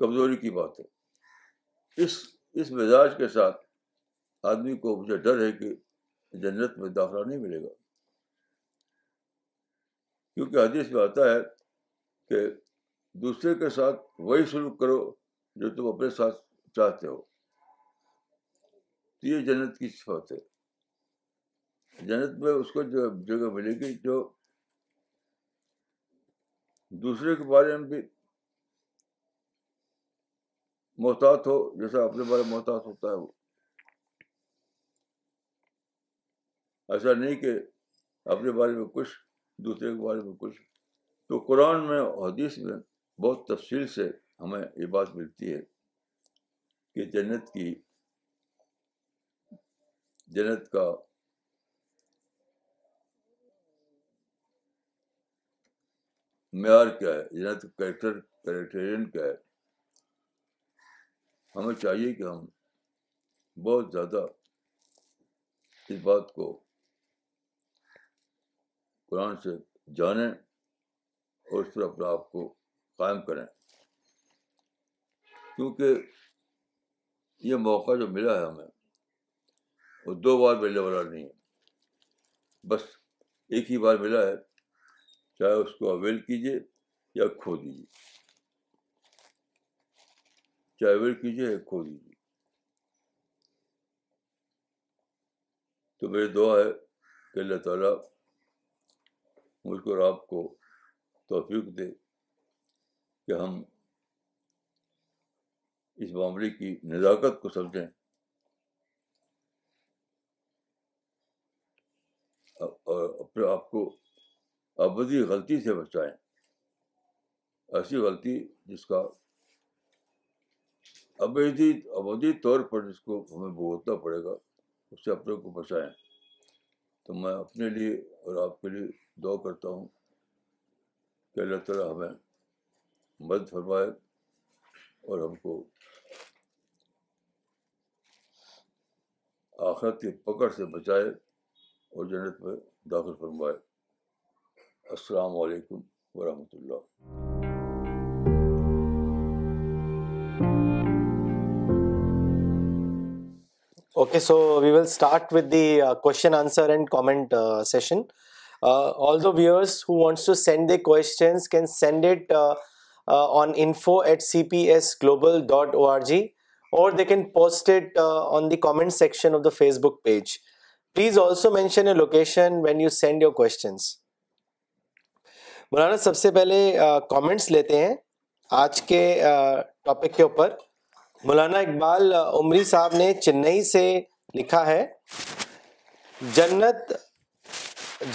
کمزوری کی بات ہے اس اس مزاج کے ساتھ آدمی کو مجھے ڈر ہے کہ جنت میں داخلہ نہیں ملے گا کیونکہ حدیث میں آتا ہے کہ دوسرے کے ساتھ وہی سلوک کرو جو تم اپنے ساتھ چاہتے ہو تو یہ جنت کی صفت ہے جنت میں اس کو جو جگہ ملے گی جو دوسرے کے بارے میں بھی محتاط ہو جیسا اپنے بارے میں محتاط ہوتا ہے وہ ایسا نہیں کہ اپنے بارے میں کچھ دوسرے کے بارے میں کچھ تو قرآن میں حدیث میں بہت تفصیل سے ہمیں یہ بات ملتی ہے کہ جنت کی جنت کا معیار کیا ہے یا تو کریکٹر کریکٹرین کیا ہے ہمیں چاہیے کہ ہم بہت زیادہ اس بات کو قرآن سے جانیں اور اس پر اپنا آپ کو قائم کریں کیونکہ یہ موقع جو ملا ہے ہمیں وہ دو بار ملنے والا نہیں ہے بس ایک ہی بار ملا ہے چاہے اس کو اویل کیجیے یا کھو دیجیے چاہے اویل کیجیے یا کھو دیجیے تو میری دعا ہے کہ اللہ تعالیٰ مجھ کو آپ کو توفیق دے کہ ہم اس معاملے کی نزاکت کو سمجھیں اور اپنے آپ کو ابدی غلطی سے بچائیں ایسی غلطی جس کا ابدی ابودی طور پر جس کو ہمیں بھگتنا پڑے گا اس سے اپنے کو بچائیں تو میں اپنے لیے اور آپ کے لیے دعا کرتا ہوں کہ اللہ تعالیٰ ہمیں مدد فرمائے اور ہم کو آخرت کی پکڑ سے بچائے اور جنت میں داخل فرمائے السلام علیکم ورحمۃ اللہ global dot O R G اور Facebook page please also mention location when you send your questions Maulana سب سے پہلے کامنٹس لیتے ہیں آج کے ٹاپک کے اوپر مولانا اقبال عمری صاحب نے چنئی سے لکھا ہے جنت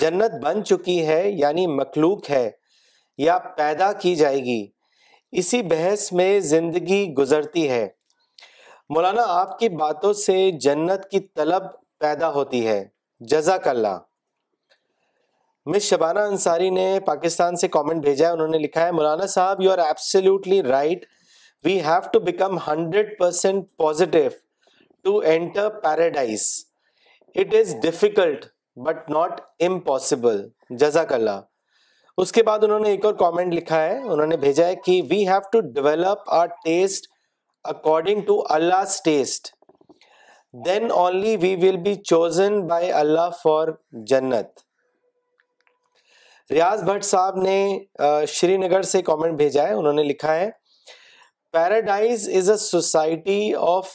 جنت بن چکی ہے یعنی مخلوق ہے یا پیدا کی جائے گی اسی بحث میں زندگی گزرتی ہے مولانا آپ کی باتوں سے جنت کی طلب پیدا ہوتی ہے جزاک اللہ مس شبانہ انصاری نے پاکستان سے کامنٹ بھیجا ہے انہوں نے لکھا ہے Maulana Sahib you are absolutely right we have to become hundred percent positive to enter paradise it is difficult but not impossible جزاک اللہ اس کے بعد انہوں نے ایک اور کامنٹ لکھا ہے انہوں نے بھیجا ہے کہ we have to develop our taste according to Allah taste then only we will be chosen by Allah for جنت ریاض بھٹ صاحب نے شری نگر سے کامنٹ بھیجا ہے انہوں نے لکھا ہے paradise is a society of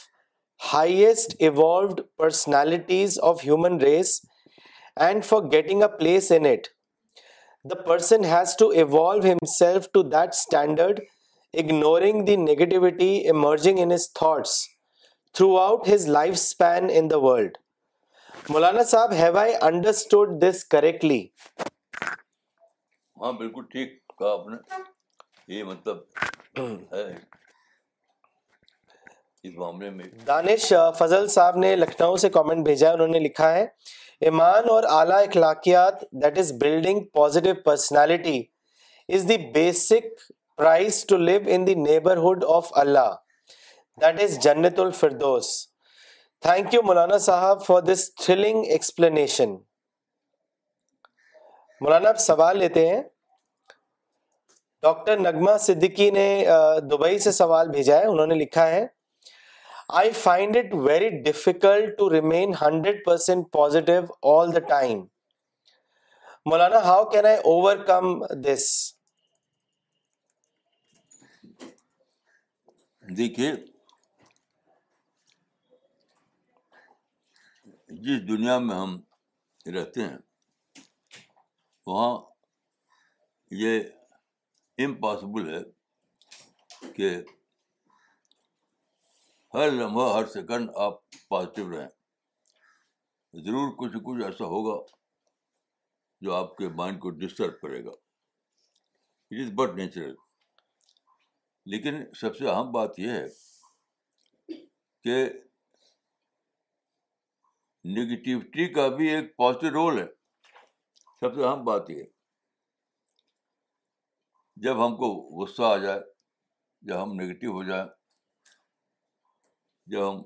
highest evolved personalities of human race and for getting a place in it the person has to evolve himself to that standard ignoring the negativity emerging in his thoughts throughout his life span in the world مولانا صاحب have I understood this correctly ہاں بالکل ٹھیک کہا آپ نے نے یہ مطلب ہے دانش فضل صاحب لکھنؤ تھینک یو مولانا صاحب فار دس تھرلنگ ایکسپلینیشن مولانا آپ سوال لیتے ہیں ڈاکٹر نگمہ صدیقی نے دبئی سے سوال بھیجا ہے انہوں نے لکھا ہے I find it very difficult to remain hundred percent positive all the time Maulana how can I overcome this دیکھیے جس دنیا میں ہم رہتے ہیں وہاں یہ امپاسبل ہے کہ ہر لمحہ ہر سیکنڈ آپ پازیٹیو رہیں ضرور کچھ کچھ ایسا ہوگا جو آپ کے مائنڈ کو ڈسٹرب کرے گا اٹ از بٹ نیچرل لیکن سب سے اہم بات یہ ہے کہ نگیٹیوٹی کا بھی ایک پازیٹیو رول ہے سب سے اہم بات یہ جب ہم کو غصہ آ جائے جب ہم نگیٹو ہو جائیں جب ہم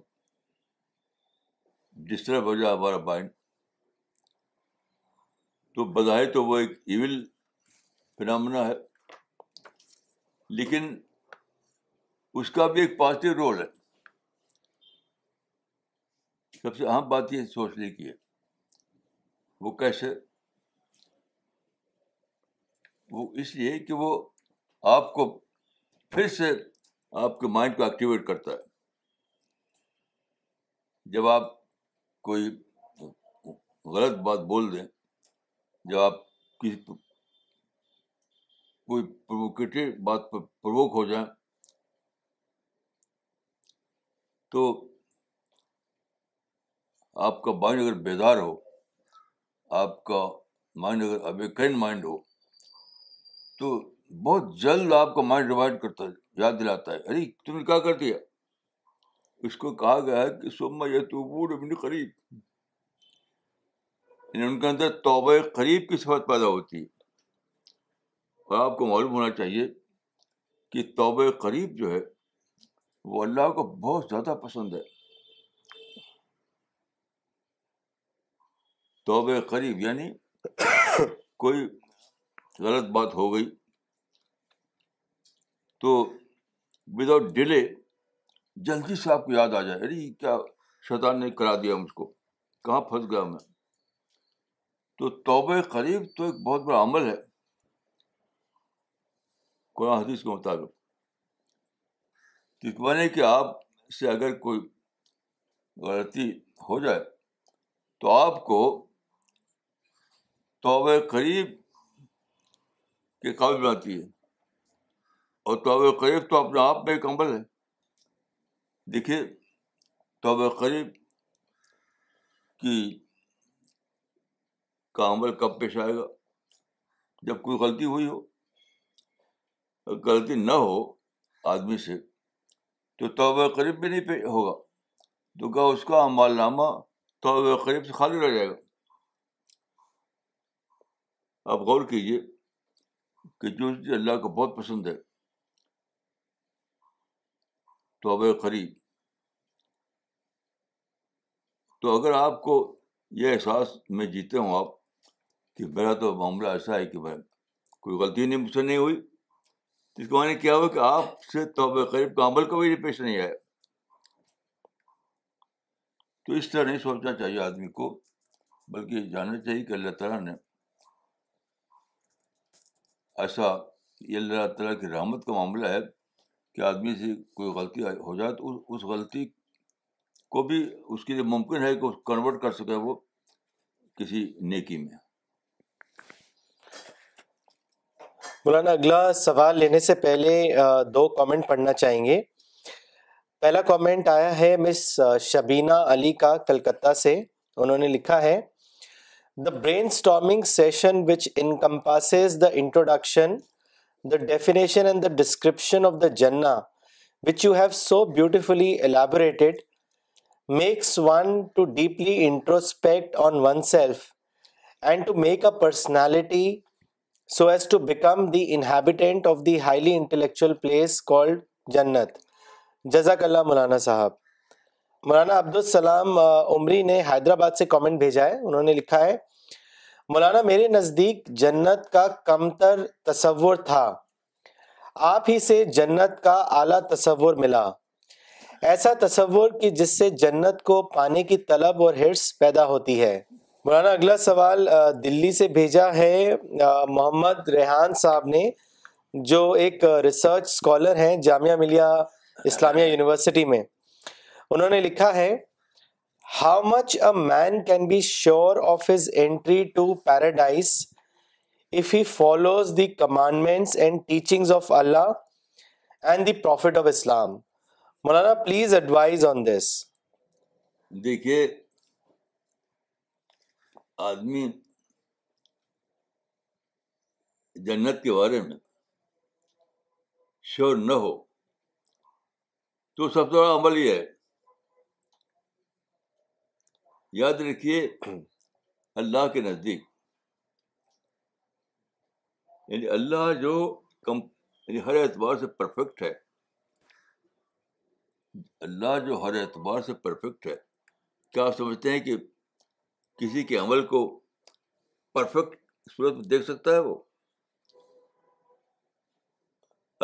ڈسٹرب ہو جائے ہمارا مائنڈ تو بظاہر تو وہ ایک ایون فنامنا ہے لیکن اس کا بھی ایک پازیٹیو رول ہے سب سے اہم بات یہ سوچنے کی ہے وہ کیسے وہ اس لیے کہ وہ آپ کو پھر سے آپ کے مائنڈ کو ایکٹیویٹ کرتا ہے جب آپ کوئی غلط بات بول دیں جب آپ کسی کوئی پروکیٹو بات پر پروک ہو جائیں تو آپ کا مائنڈ اگر بیدار ہو آپ کا مائنڈ اگر اویکن مائنڈ ہو تو بہت جلد آپ کا مائنڈ ریوائڈ کرتا ہے یاد دلاتا ہے ارے تم نے کیا کر دیا اس کو کہا گیا ہے کہ سما یہ تو بوڑھ اپنی قریب یعنی ان کے اندر توبہ قریب کی صفت پیدا ہوتی ہے اور آپ کو معلوم ہونا چاہیے کہ توبہ قریب جو ہے وہ اللہ کو بہت زیادہ پسند ہے توبہ قریب یعنی کوئی غلط بات ہو گئی تو وداؤٹ ڈیلے جلدی سے آپ کو یاد آ جائے ارے کیا شیطان نے کرا دیا مجھ کو کہاں پھنس گیا میں تو توبہ قریب تو ایک بہت بڑا عمل ہے قرآن حدیث کے مطابق کہ کہ آپ سے اگر کوئی غلطی ہو جائے تو آپ کو توبہ قریب کے قابل بناتی ہے اور توبہ قریب تو اپنے آپ میں ایک عمل ہے دیکھیے توبہ قریب کی کا عمل کب پیش آئے گا جب کوئی غلطی ہوئی ہو غلطی نہ ہو آدمی سے تو توبہ قریب بھی نہیں ہوگا تو کیا اس کا عمال نامہ توبہ قریب سے خالی رہ جائے گا آپ غور کیجیے کہ جو اللہ کو بہت پسند ہے تو اب قریب تو اگر آپ کو یہ احساس میں جیتے ہوں آپ کہ میرا تو معاملہ ایسا ہے کہ بھائی کوئی غلطی نہیں مجھ سے نہیں ہوئی تو اس کے معنی کیا ہوا کہ آپ سے توحبے قریب کا عمل کبھی پیش نہیں آیا تو اس طرح نہیں سوچنا چاہیے آدمی کو بلکہ جاننا چاہیے کہ اللہ تعالیٰ نے ایسا یہ اللہ تعالیٰ کی رحمت کا معاملہ ہے کہ آدمی سے کوئی غلطی ہو جائے تو اس غلطی کو بھی اس کے لیے ممکن ہے کہ اس کنورٹ کر سکے وہ کسی نیکی میں مولانا اگلا سوال لینے سے پہلے دو کامنٹ پڑھنا چاہیں گے پہلا کامنٹ آیا ہے مس شبینہ علی کا کلکتہ سے انہوں نے لکھا ہے the brainstorming session which encompasses the introduction the definition and the description of the Jannah which you have so beautifully elaborated makes one to deeply introspect on oneself and to make a personality so as to become the inhabitant of the highly intellectual place called Jannah جزاک اللہ مولانا صاحب مولانا عبدالسلام عمری نے حیدرآباد سے comment بھیجا ہے انہوں نے لکھا ہے مولانا میرے نزدیک جنت کا کم تر تصور تھا آپ ہی سے جنت کا اعلیٰ تصور ملا ایسا تصور کی جس سے جنت کو پانے کی طلب اور ہرس پیدا ہوتی ہے مولانا اگلا سوال دلی سے بھیجا ہے محمد ریحان صاحب نے جو ایک ریسرچ اسکالر ہیں جامعہ ملیہ اسلامیہ یونیورسٹی میں انہوں نے لکھا ہے how much a man can be sure of his entry to paradise if he follows the commandments and teachings of Allah and the prophet of Islam Maulana please advise on this دیکھیے آدمی جنت کے بارے میں شور نہ ہو تو سب سے بڑا عمل یہ ہے یاد رکھیے اللہ کے نزدیک یعنی اللہ جو کم یعنی ہر اعتبار سے پرفیکٹ ہے اللہ جو ہر اعتبار سے پرفیکٹ ہے کیا آپ سمجھتے ہیں کہ کسی کے عمل کو پرفیکٹ صورت میں دیکھ سکتا ہے وہ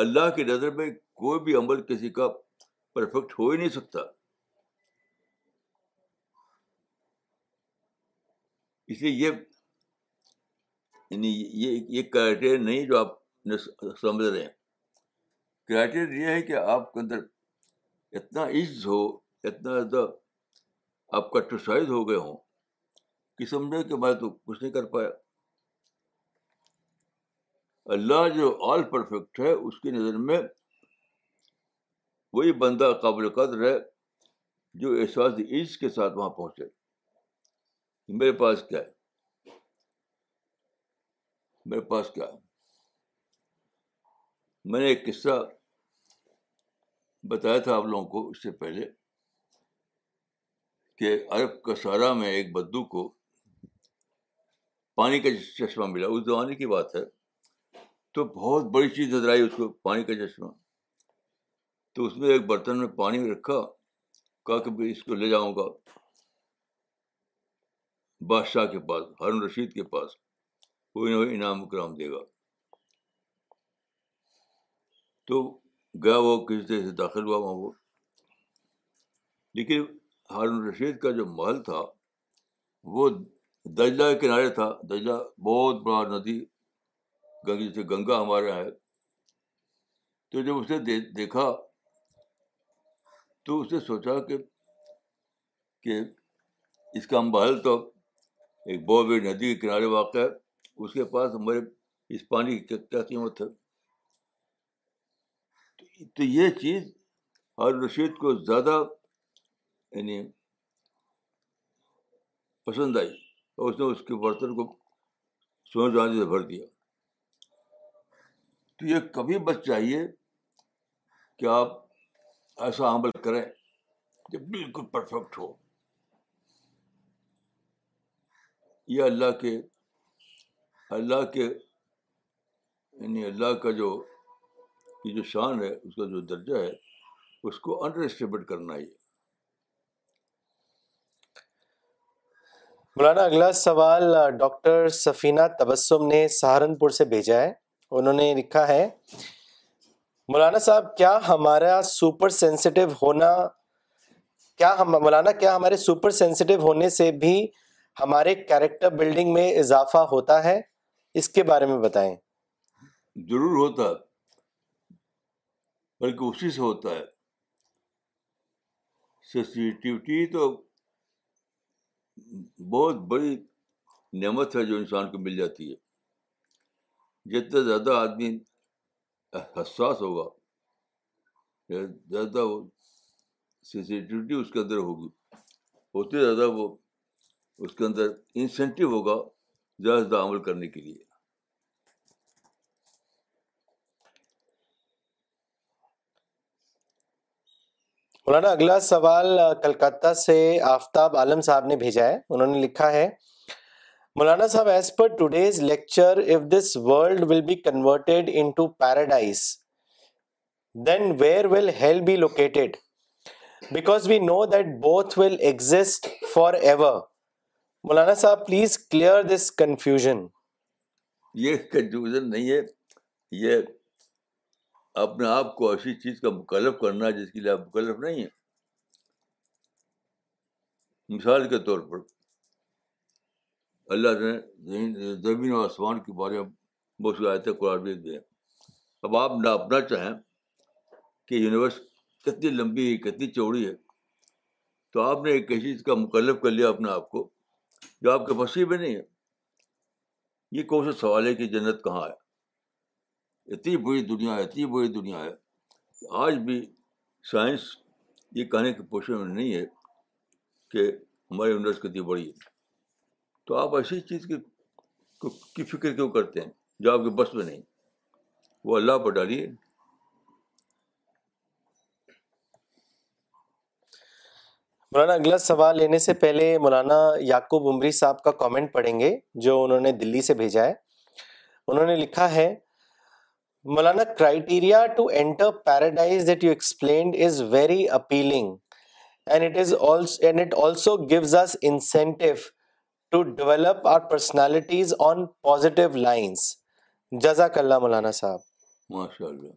اللہ کی نظر میں کوئی بھی عمل کسی کا پرفیکٹ ہو ہی نہیں سکتا اس لیے یہ یعنی یہ کرائٹیریا نہیں جو آپ سمجھ رہے ہیں کرائٹیریا یہ ہے کہ آپ کے اندر اتنا عز ہو اتنا زیادہ آپ کٹوسائز ہو گئے ہوں کہ سمجھے کہ میں تو کچھ نہیں کر پایا اللہ جو آل پرفیکٹ ہے اس کی نظر میں وہی بندہ قابل قدر ہے جو احساس عز کے ساتھ وہاں پہنچے میرے پاس کیا ہے میرے پاس کیا ہے میں نے ایک قصہ بتایا تھا آپ لوگوں کو اس سے پہلے کہ عرب کسارا میں ایک بدو کو پانی کا چشمہ ملا اس زمانے کی بات ہے تو بہت بڑی چیز نظر آئی اس کو پانی کا چشمہ تو اس میں ایک برتن میں پانی رکھا کہا کہ اس کو لے جاؤں گا بادشاہ کے پاس ہارون رشید کے پاس کوئی نہ کوئی انعام اکرام دے گا تو گیا وہ کس دیر سے داخل ہوا وہاں وہ لیکن ہارون رشید کا جو محل تھا وہ کے کنارے تھا دجلہ بہت بڑا ندی جیسے گنگا ہمارے یہاں ہے تو جب اس نے دیکھا تو اس نے سوچا کہ اس کا محل تو ایک بوبی ندی کے کنارے واقع ہے اس کے پاس ہمارے اس پانی کی کیا قیمت ہے تو یہ چیز ہر رشید کو زیادہ یعنی پسند آئی اور اس نے اس کے برتن کو سونے چاندی سے بھر دیا تو یہ کبھی بس چاہیے کہ آپ ایسا عمل کریں کہ بالکل پرفیکٹ ہو یہ اللہ کے اللہ کے یعنی اللہ کا جو جو جو شان ہے ہے اس اس کا درجہ کو انڈر اسٹیمیٹ کرنا مولانا اگلا سوال ڈاکٹر سفینہ تبسم نے سہارنپور سے بھیجا ہے انہوں نے لکھا ہے مولانا صاحب کیا ہمارا سپر سینسٹیو ہونا کیا ہم مولانا کیا ہمارے سپر سینسٹیو ہونے سے بھی ہمارے کیریکٹر بلڈنگ میں اضافہ ہوتا ہے اس کے بارے میں بتائیں ضرور ہوتا بلکہ اسی سے ہوتا ہے سینسیٹیوٹی تو بہت بڑی نعمت ہے جو انسان کو مل جاتی ہے جتنا زیادہ آدمی حساس ہوگا زیادہ وہ سینسیٹیوٹی اس کے اندر ہوگی اتنی زیادہ وہ اس کے اندر انسینٹیو ہوگا زیادہ زیادہ عمل کرنے کے لیے مولانا اگلا سوال کلکتہ سے آفتاب عالم صاحب نے بھیجا ہے انہوں نے لکھا ہے Maulana Sahib as per today's lecture if this world will be converted into paradise then where will hell be located because we know that both will exist forever Maulana Sahib please clear this confusion یہ confusion نہیں ہے یہ اپنے آپ کو ایسی چیز کا مکلف کرنا جس کے لیے آپ مکلف نہیں ہیں مثال کے طور پر اللہ نے زمین و آسمان کے بارے میں بہت سی آیتیں قرآن بھی دیے اب آپ ناپنا اپنا چاہیں کہ یونیورس کتنی لمبی ہے کتنی چوڑی ہے تو آپ نے ایک ایسی چیز کا مکلف کر لیا اپنے آپ کو جو آپ کے بسی میں نہیں ہے یہ کون سا سوال ہے کہ جنت کہاں ہے اتنی بری دنیا ہے اتنی بری دنیا ہے آج بھی سائنس یہ کہنے کی پوشنے میں نہیں ہے کہ ہماری یونیورس کتنی بڑی ہے تو آپ ایسی چیز کی کی فکر کیوں کرتے ہیں جو آپ کے بس میں نہیں وہ اللہ پر ڈالیے مولانا اگلا سوال لینے سے پہلے مولانا یعقوب عمری صاحب کا کومنٹ پڑھیں گے جو انہوں نے دلی سے بھیجا ہے انہوں نے لکھا ہے Maulana criteria to enter paradise that you explained is very appealing and it is and it also gives us incentive to develop our personalities on positive lines جزاک اللہ مولانا صاحب ماشاء اللہ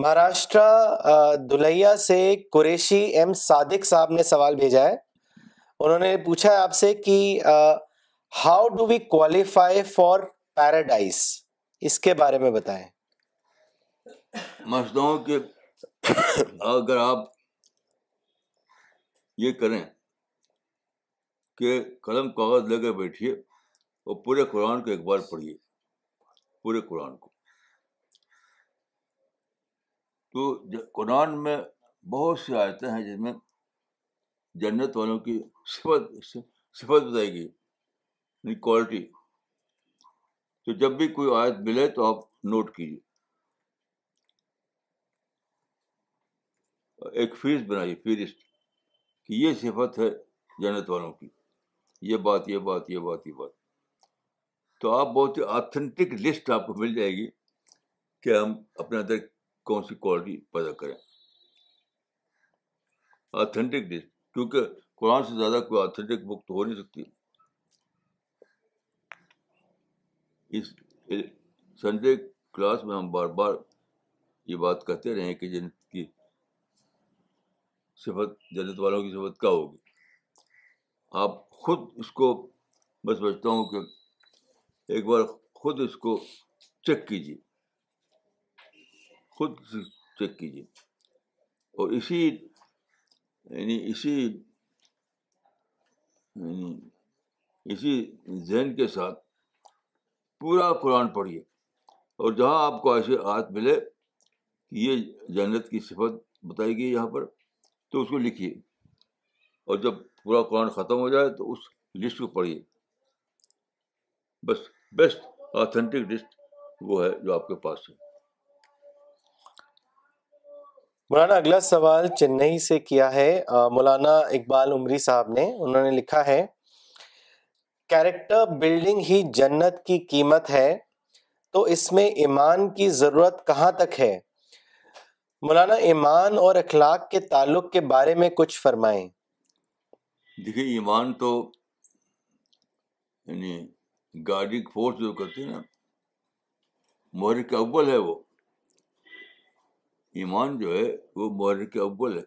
مہاراشٹرا دلہیا سے قریشی ایم صادق صاحب نے سوال بھیجا ہے انہوں نے پوچھا ہے آپ سے کہ how do we qualify for paradise اس کے بارے میں بتائیں کہ اگر آپ یہ کریں کہ قلم کاغذ لے کر بیٹھیے اور پورے قرآن کو ایک بار پڑھیے پورے قرآن کو تو قرآن میں بہت سی آیتیں ہیں جس میں جنت والوں کی صفت صفت گئی یعنی کوالٹی تو جب بھی کوئی آیت ملے تو آپ نوٹ کیجیے ایک فیس بنائیے فہرست کہ یہ صفت ہے جنت والوں کی یہ بات یہ بات یہ بات یہ بات تو آپ بہت ہی آتھینٹک لسٹ آپ کو مل جائے گی کہ ہم اپنے اندر کون سی کوالٹی پیدا کریں آتھینٹک ڈش کیونکہ قرآن سے زیادہ کوئی آتھینٹک بک تو ہو نہیں سکتی اس سنڈے کلاس میں ہم بار بار یہ بات کہتے رہے کہ جنت کی صفت جنت والوں کی صفت کیا ہوگی آپ خود اس کو بس بچتا ہوں کہ ایک بار خود اس کو چیک کیجیے خود چیک کیجیے اور اسی یعنی اسی یعنی اسی ذہن کے ساتھ پورا قرآن پڑھیے اور جہاں آپ کو ایسے آت ملے کہ یہ جنت کی صفت بتائی گئی یہاں پر تو اس کو لکھیے اور جب پورا قرآن ختم ہو جائے تو اس لسٹ کو پڑھیے بس بیسٹ آتھینٹک لسٹ وہ ہے جو آپ کے پاس ہے مولانا اگلا سوال چنئی سے کیا ہے مولانا اقبال عمری صاحب نے انہوں نے لکھا ہے کیریکٹر بلڈنگ ہی جنت کی قیمت ہے تو اس میں ایمان کی ضرورت کہاں تک ہے مولانا ایمان اور اخلاق کے تعلق کے بارے میں کچھ فرمائیں دیکھیں ایمان تو یعنی گاڑی فورس جو کرتی نا محرک اول ہے وہ ایمان جو ہے وہ محرک اول ہے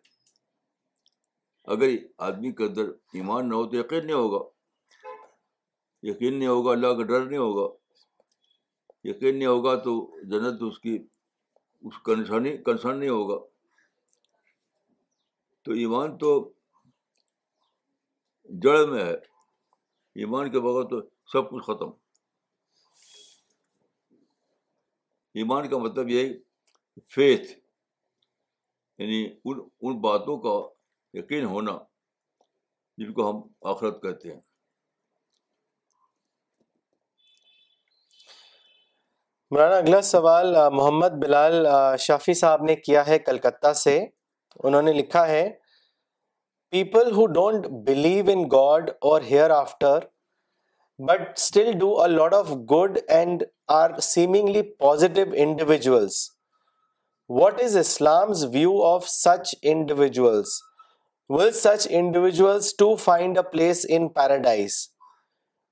اگر آدمی کے اندر ایمان نہ ہو تو یقین نہیں ہوگا یقین نہیں ہوگا اللہ کا ڈر نہیں ہوگا یقین نہیں ہوگا تو جنت اس کی اس کنسرن نہیں ہوگا تو ایمان تو جڑ میں ہے ایمان کے بغیر تو سب کچھ ختم ایمان کا مطلب یہی فیتھ یعنی ان ان باتوں کا یقین ہونا جن کو ہم آخرت کہتے ہیں مولانا اگلا سوال محمد بلال شافی صاحب نے کیا ہے کلکتہ سے انہوں نے لکھا ہے people who don't believe in God or hereafter but still do a lot of good and are seemingly positive individuals what is Islam's view of such individuals will such individuals to find a place in paradise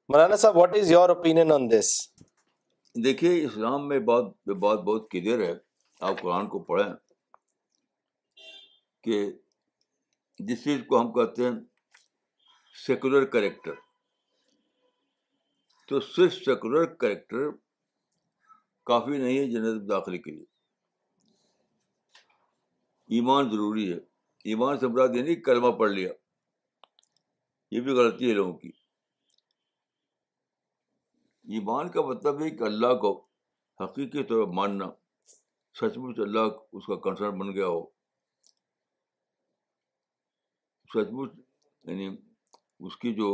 Maulana Sahib what is your opinion on this دیکھیے اسلام میں بہت clear ہے آپ قرآن کو پڑھیں کہ جس چیز کو ہم کہتے ہیں سیکولر کریکٹر تو صرف سیکولر کریکٹر کافی نہیں ہے جنت داخلے کے لیے ایمان ضروری ہے ایمان سے برادری نہیں کلمہ پڑھ لیا یہ بھی غلطی ہے لوگوں کی ایمان کا مطلب ہے کہ اللہ کو حقیقی طور پر ماننا سچ مچ اللہ اس کا کنسرن بن گیا ہو سچ مچ یعنی اس کی جو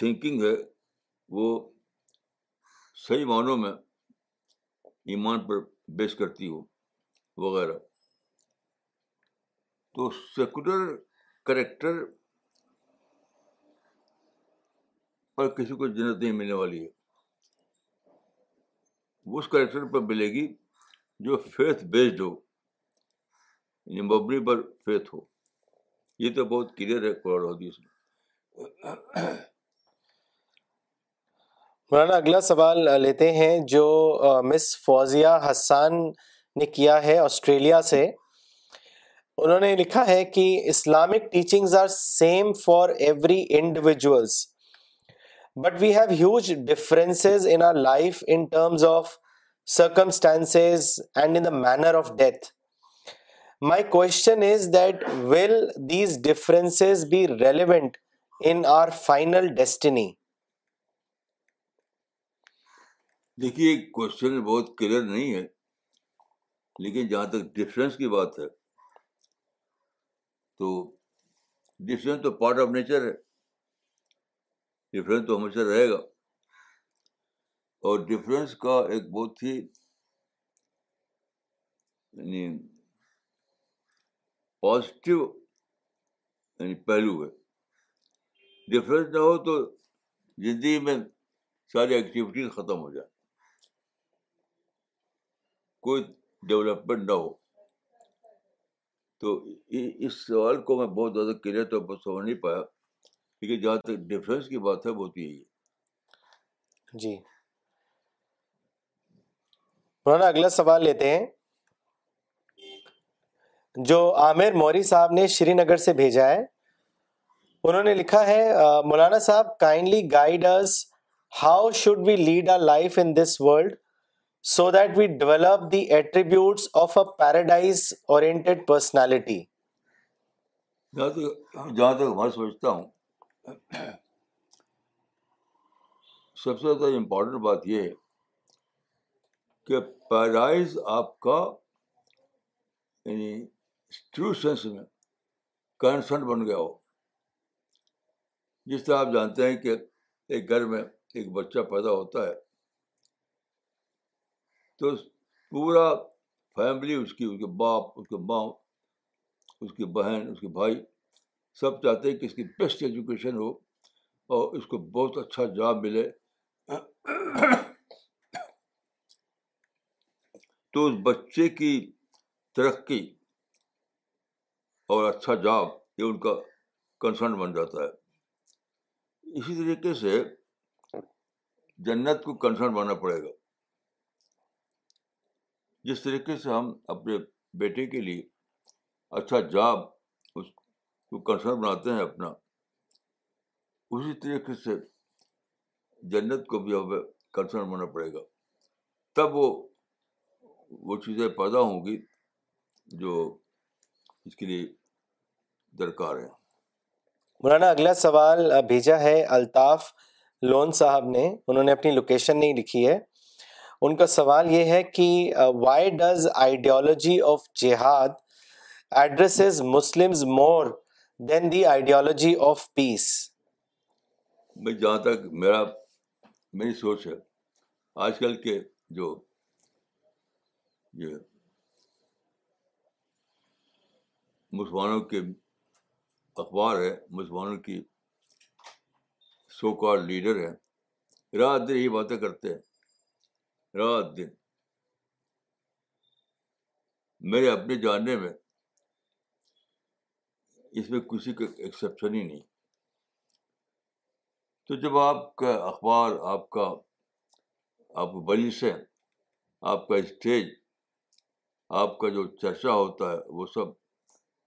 تھنکنگ ہے وہ صحیح معنوں میں ایمان پر بیس کرتی ہو وغیرہ تو سیکولر کریکٹر پر کسی کو جنت نہیں ملنے والی ہے وہ اس کریکٹر پر ملے گی جو فیتھ بیسڈ ہو یعنی پر فیتھ ہو یہ تو بہت کلیئر ہے قرآن حدیث میں مولانا اگلا سوال لیتے ہیں جو مس فوزیہ حسان نے کیا ہے آسٹریلیا سے انہوں نے لکھا ہے کہ Islamic teachings are same for every individuals but we have huge differences in our life in terms of circumstances and in the manner of death my question is that will these difference be relevant in our final destiny دیکھیے question بہت clear نہیں ہے لیکن جہاں تک difference کی بات ہے تو ڈفرینس تو پارٹ آف نیچر ہے ڈفرینس تو ہمیشہ رہے گا اور ڈفرینس کا ایک بہت ہی یعنی پازیٹیو یعنی پہلو ہے ڈفرینس نہ ہو تو زندگی میں ساری ایکٹیویٹی ختم ہو جائے کوئی ڈیولپمنٹ نہ ہو تو اس سوال کو میں بہت زیادہ کلیئر طور پر سمجھ نہیں پایا کیونکہ جہاں تک ڈفرینس کی بات ہے وہ تو یہی جی۔ مولانا اگلا سوال لیتے ہیں جو عامر موری صاحب نے شری نگر سے بھیجا ہے انہوں نے لکھا ہے Maulana Sahib kindly guide how should we lead life in this world so that we develop the attributes of a paradise personality جہاں تک میں سوچتا ہوں سب سے زیادہ امپورٹنٹ بات یہ ہے کہ پیراڈائز آپ کا یعنی ٹرو سینس میں کنسرن بن گیا ہو جس طرح آپ جانتے ہیں کہ ایک گھر میں ایک بچہ پیدا ہوتا ہے تو پورا فیملی اس کی اس کے باپ اس کے ماں اس کی بہن اس کے بھائی سب چاہتے ہیں کہ اس کی بیسٹ ایجوکیشن ہو اور اس کو بہت اچھا جاب ملے تو اس بچے کی ترقی اور اچھا جاب یہ ان کا کنسرن بن جاتا ہے اسی طریقے سے جنت کو کنسرن بننا پڑے گا جس طریقے سے ہم اپنے بیٹے کے لیے اچھا جاب اس کو کنسرن بناتے ہیں اپنا اسی طریقے سے جنت کو بھی ہمیں کنسرن بنانا پڑے گا تب وہ وہ چیزیں پیدا ہوں گی جو اس کے لیے درکار ہیں مولانا اگلا سوال بھیجا ہے الطاف لون صاحب نے انہوں نے اپنی لوکیشن نہیں لکھی ہے ان کا سوال یہ ہے کہ why does ideology of jihad address Muslim more than the ideology of peace میں جہاں تک میرا میری سوچ ہے آج کل کے جو مسلمانوں کے اخبار ہے مسلمانوں کی کار لیڈر ہے دیر ہی باتیں کرتے ہیں رات دن میرے اپنے جاننے میں اس میں کسی کا ایکسیپشن ہی نہیں تو جب آپ کا اخبار آپ کا آپ بلشیں آپ کا اسٹیج آپ کا جو چرچا ہوتا ہے وہ سب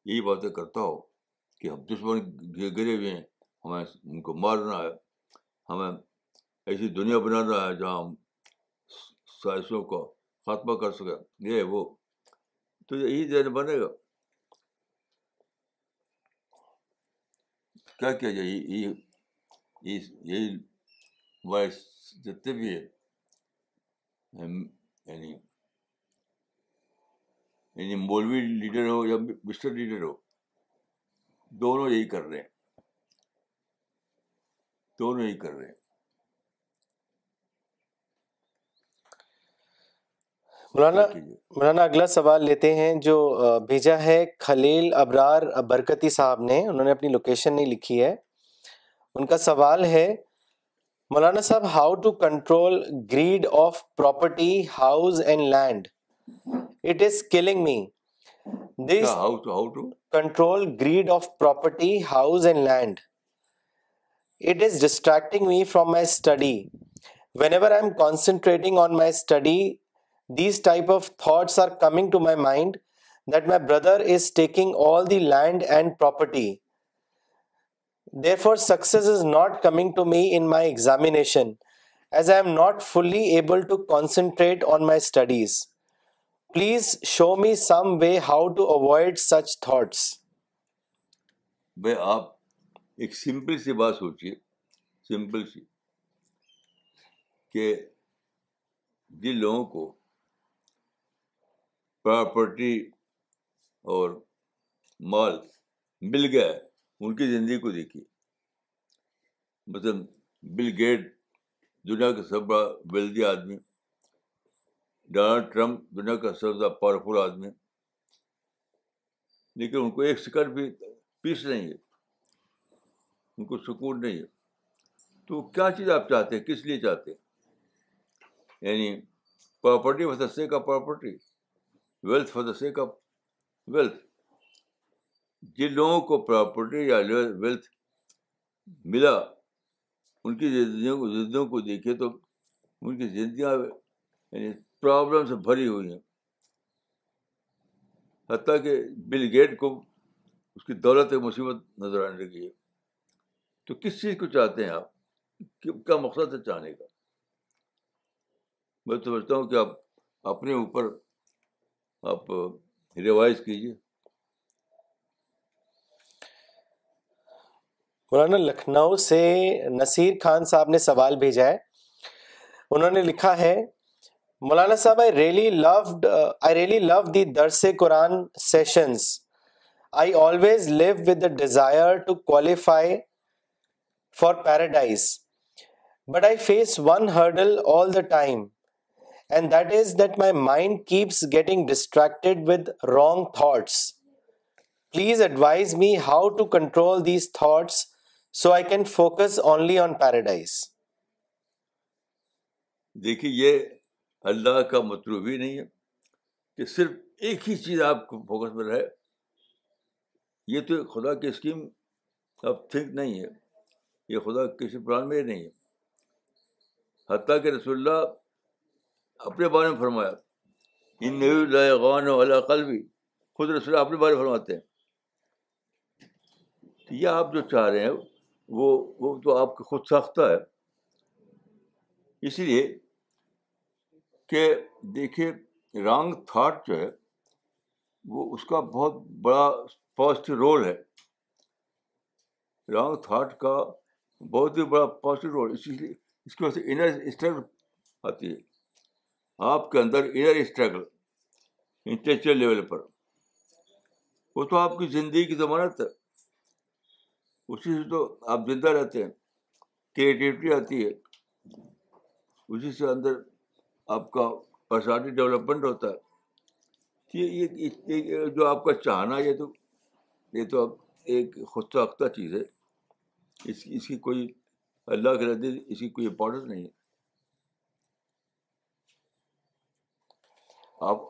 یہی باتیں کرتا ہو کہ ہم دشمن گرے ہوئے ہیں ہمیں ان کو مارنا ہے ہمیں ایسی دنیا بنانا ہے جہاں ہم سائشوں کا خاتمہ کر سکے یہ وہ تو یہی ذہن بنے گا کیا کیا جائے یہی یہی وائس جتنے بھی ہے یعنی مولوی لیڈر ہو یا مسٹر لیڈر ہو دونوں یہی کر رہے ہیں دونوں یہی کر رہے ہیں مولانا مولانا اگلا سوال لیتے ہیں جو بھیجا ہے خلیل ابرار برکتی صاحب نے انہوں نے اپنی لوکیشن نہیں لکھی ہے ان کا سوال ہے Maulana Sahib how to control greed of property house and land it is killing me this how to control greed of property house and land it is distracting me from my study whenever I am concentrating on my study land and concentrate on my studies please show me some way how to avoid such thoughts آپ ایک simple سی بات سوچیے simple سی کہ جن لوگوں کو property اور مال مل گئے ان کی زندگی کو دیکھیے مطلب بل گیٹ دنیا کا سب بڑا ویلدی آدمی ڈونلڈ ٹرمپ دنیا کا سب زیادہ پاورفل آدمی لیکن ان کو ایک سکر بھی پیس نہیں ہے ان کو سکون نہیں ہے تو کیا چیز آپ چاہتے ہیں کس لیے چاہتے ہیں یعنی پراپرٹی فسے کا property wealth for the sake of wealth جن لوگوں کو پراپرٹی یا ویلتھ ملا ان کی زندگیوں کو دیکھے تو ان کی زندگیاں یعنی پرابلم سے بھری ہوئی ہیں حتیٰ کہ بل گیٹ کو اس کی دولت مصیبت نظر آنے لگی ہے تو کس چیز کو چاہتے ہیں آپ کیا مقصد ہے چاہنے کا میں سمجھتا ہوں کہ آپ اپنے اوپر آپ ریوائز کیجیے مولانا لکھنؤ سے نصیر خان صاحب نے سوال بھیجا ہے انہوں نے لکھا ہے Maulana Sahib I really loved I really love the Dars Quran sessions I always leave with the desire to qualify for paradise but I face one hurdle all the time and that is that my mind keeps getting distracted with wrong thoughts please advise me how to control these thoughts so I can focus only on paradise دیکھیے یہ اللہ کا مطلوب ہی نہیں ہے کہ صرف ایک ہی چیز آپ کو فوکس میں رہے یہ تو خدا کی اسکیم اب ٹھیک نہیں ہے یہ خدا کسی میں نہیں ہے حتیٰ کہ رسول اللہ اپنے بارے میں فرمایا ان قلبی خود رسول اپنے بارے میں فرماتے ہیں یہ آپ جو چاہ رہے ہیں وہ وہ تو آپ خود ساختہ ہے اسی لیے کہ دیکھیے رانگ تھاٹ جو ہے وہ اس کا بہت بڑا پازیٹیو رول ہے رانگ تھاٹ کا بہت ہی بڑا پازیٹو رول اسی لیے اس کی وجہ سے انر آتی ہے آپ کے اندر انر اسٹرگل انٹلیکچل لیول پر وہ تو آپ کی زندگی کی ضمانت ہے اسی سے تو آپ زندہ رہتے ہیں کریٹیوٹی آتی ہے اسی سے اندر آپ کا پرسنالٹی ڈیولپمنٹ ہوتا ہے یہ جو آپ کا چاہنا یہ تو یہ تو اب ایک خود ساختہ چیز ہے اس اس کی کوئی اللہ کے ردی اس کی کوئی امپورٹنس نہیں ہے آپ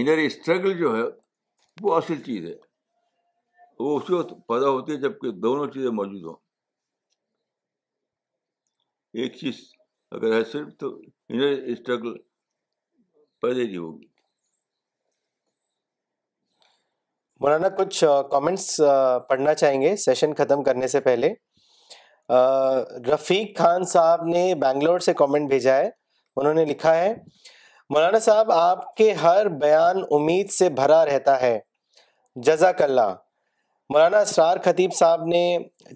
انر اسٹرگل جو ہے وہ اصل چیز ہے وہ اسی وقت پیدا ہوتی ہے جب کہ دونوں چیزیں موجود ہوں ایک چیز اگر ہے صرف تو انر اسٹرگل پیدا ہی ہوگی مولانا کچھ کامنٹس پڑھنا چاہیں گے سیشن ختم کرنے سے پہلے رفیق خان صاحب نے بینگلور سے کامنٹ بھیجا ہے انہوں نے لکھا ہے مولانا صاحب آپ کے ہر بیان امید سے بھرا رہتا ہے جزاک اللہ مولانا اسرار خطیب صاحب نے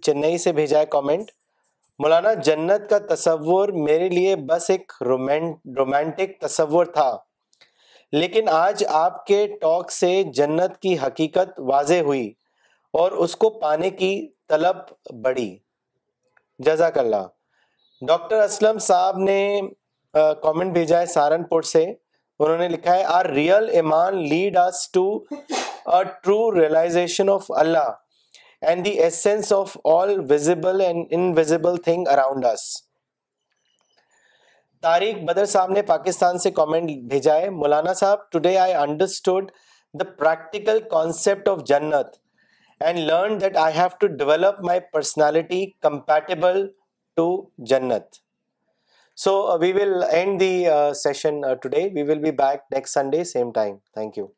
چنئی سے بھیجا ہے کومنٹ مولانا جنت کا تصور میرے لیے بس ایک رومانٹک تصور تھا لیکن آج آپ کے ٹاک سے جنت کی حقیقت واضح ہوئی اور اس کو پانے کی طلب بڑھی جزاک اللہ ڈاکٹر اسلم صاحب نے کامنٹ بھیجا ہے سہارنپور سے انہوں نے لکھا ہے our real iman lead us to true realization of Allah and the essence of all visible and invisible thing around us تاریخ بدر صاحب نے پاکستان سے کامنٹ بھیجا ہے مولانا صاحب today I understood the practical concept of jannat and learn that I have to develop my personality compatible to jannat So uh, we will end the uh, session uh, today. We will be back next Sunday, same time. Thank you.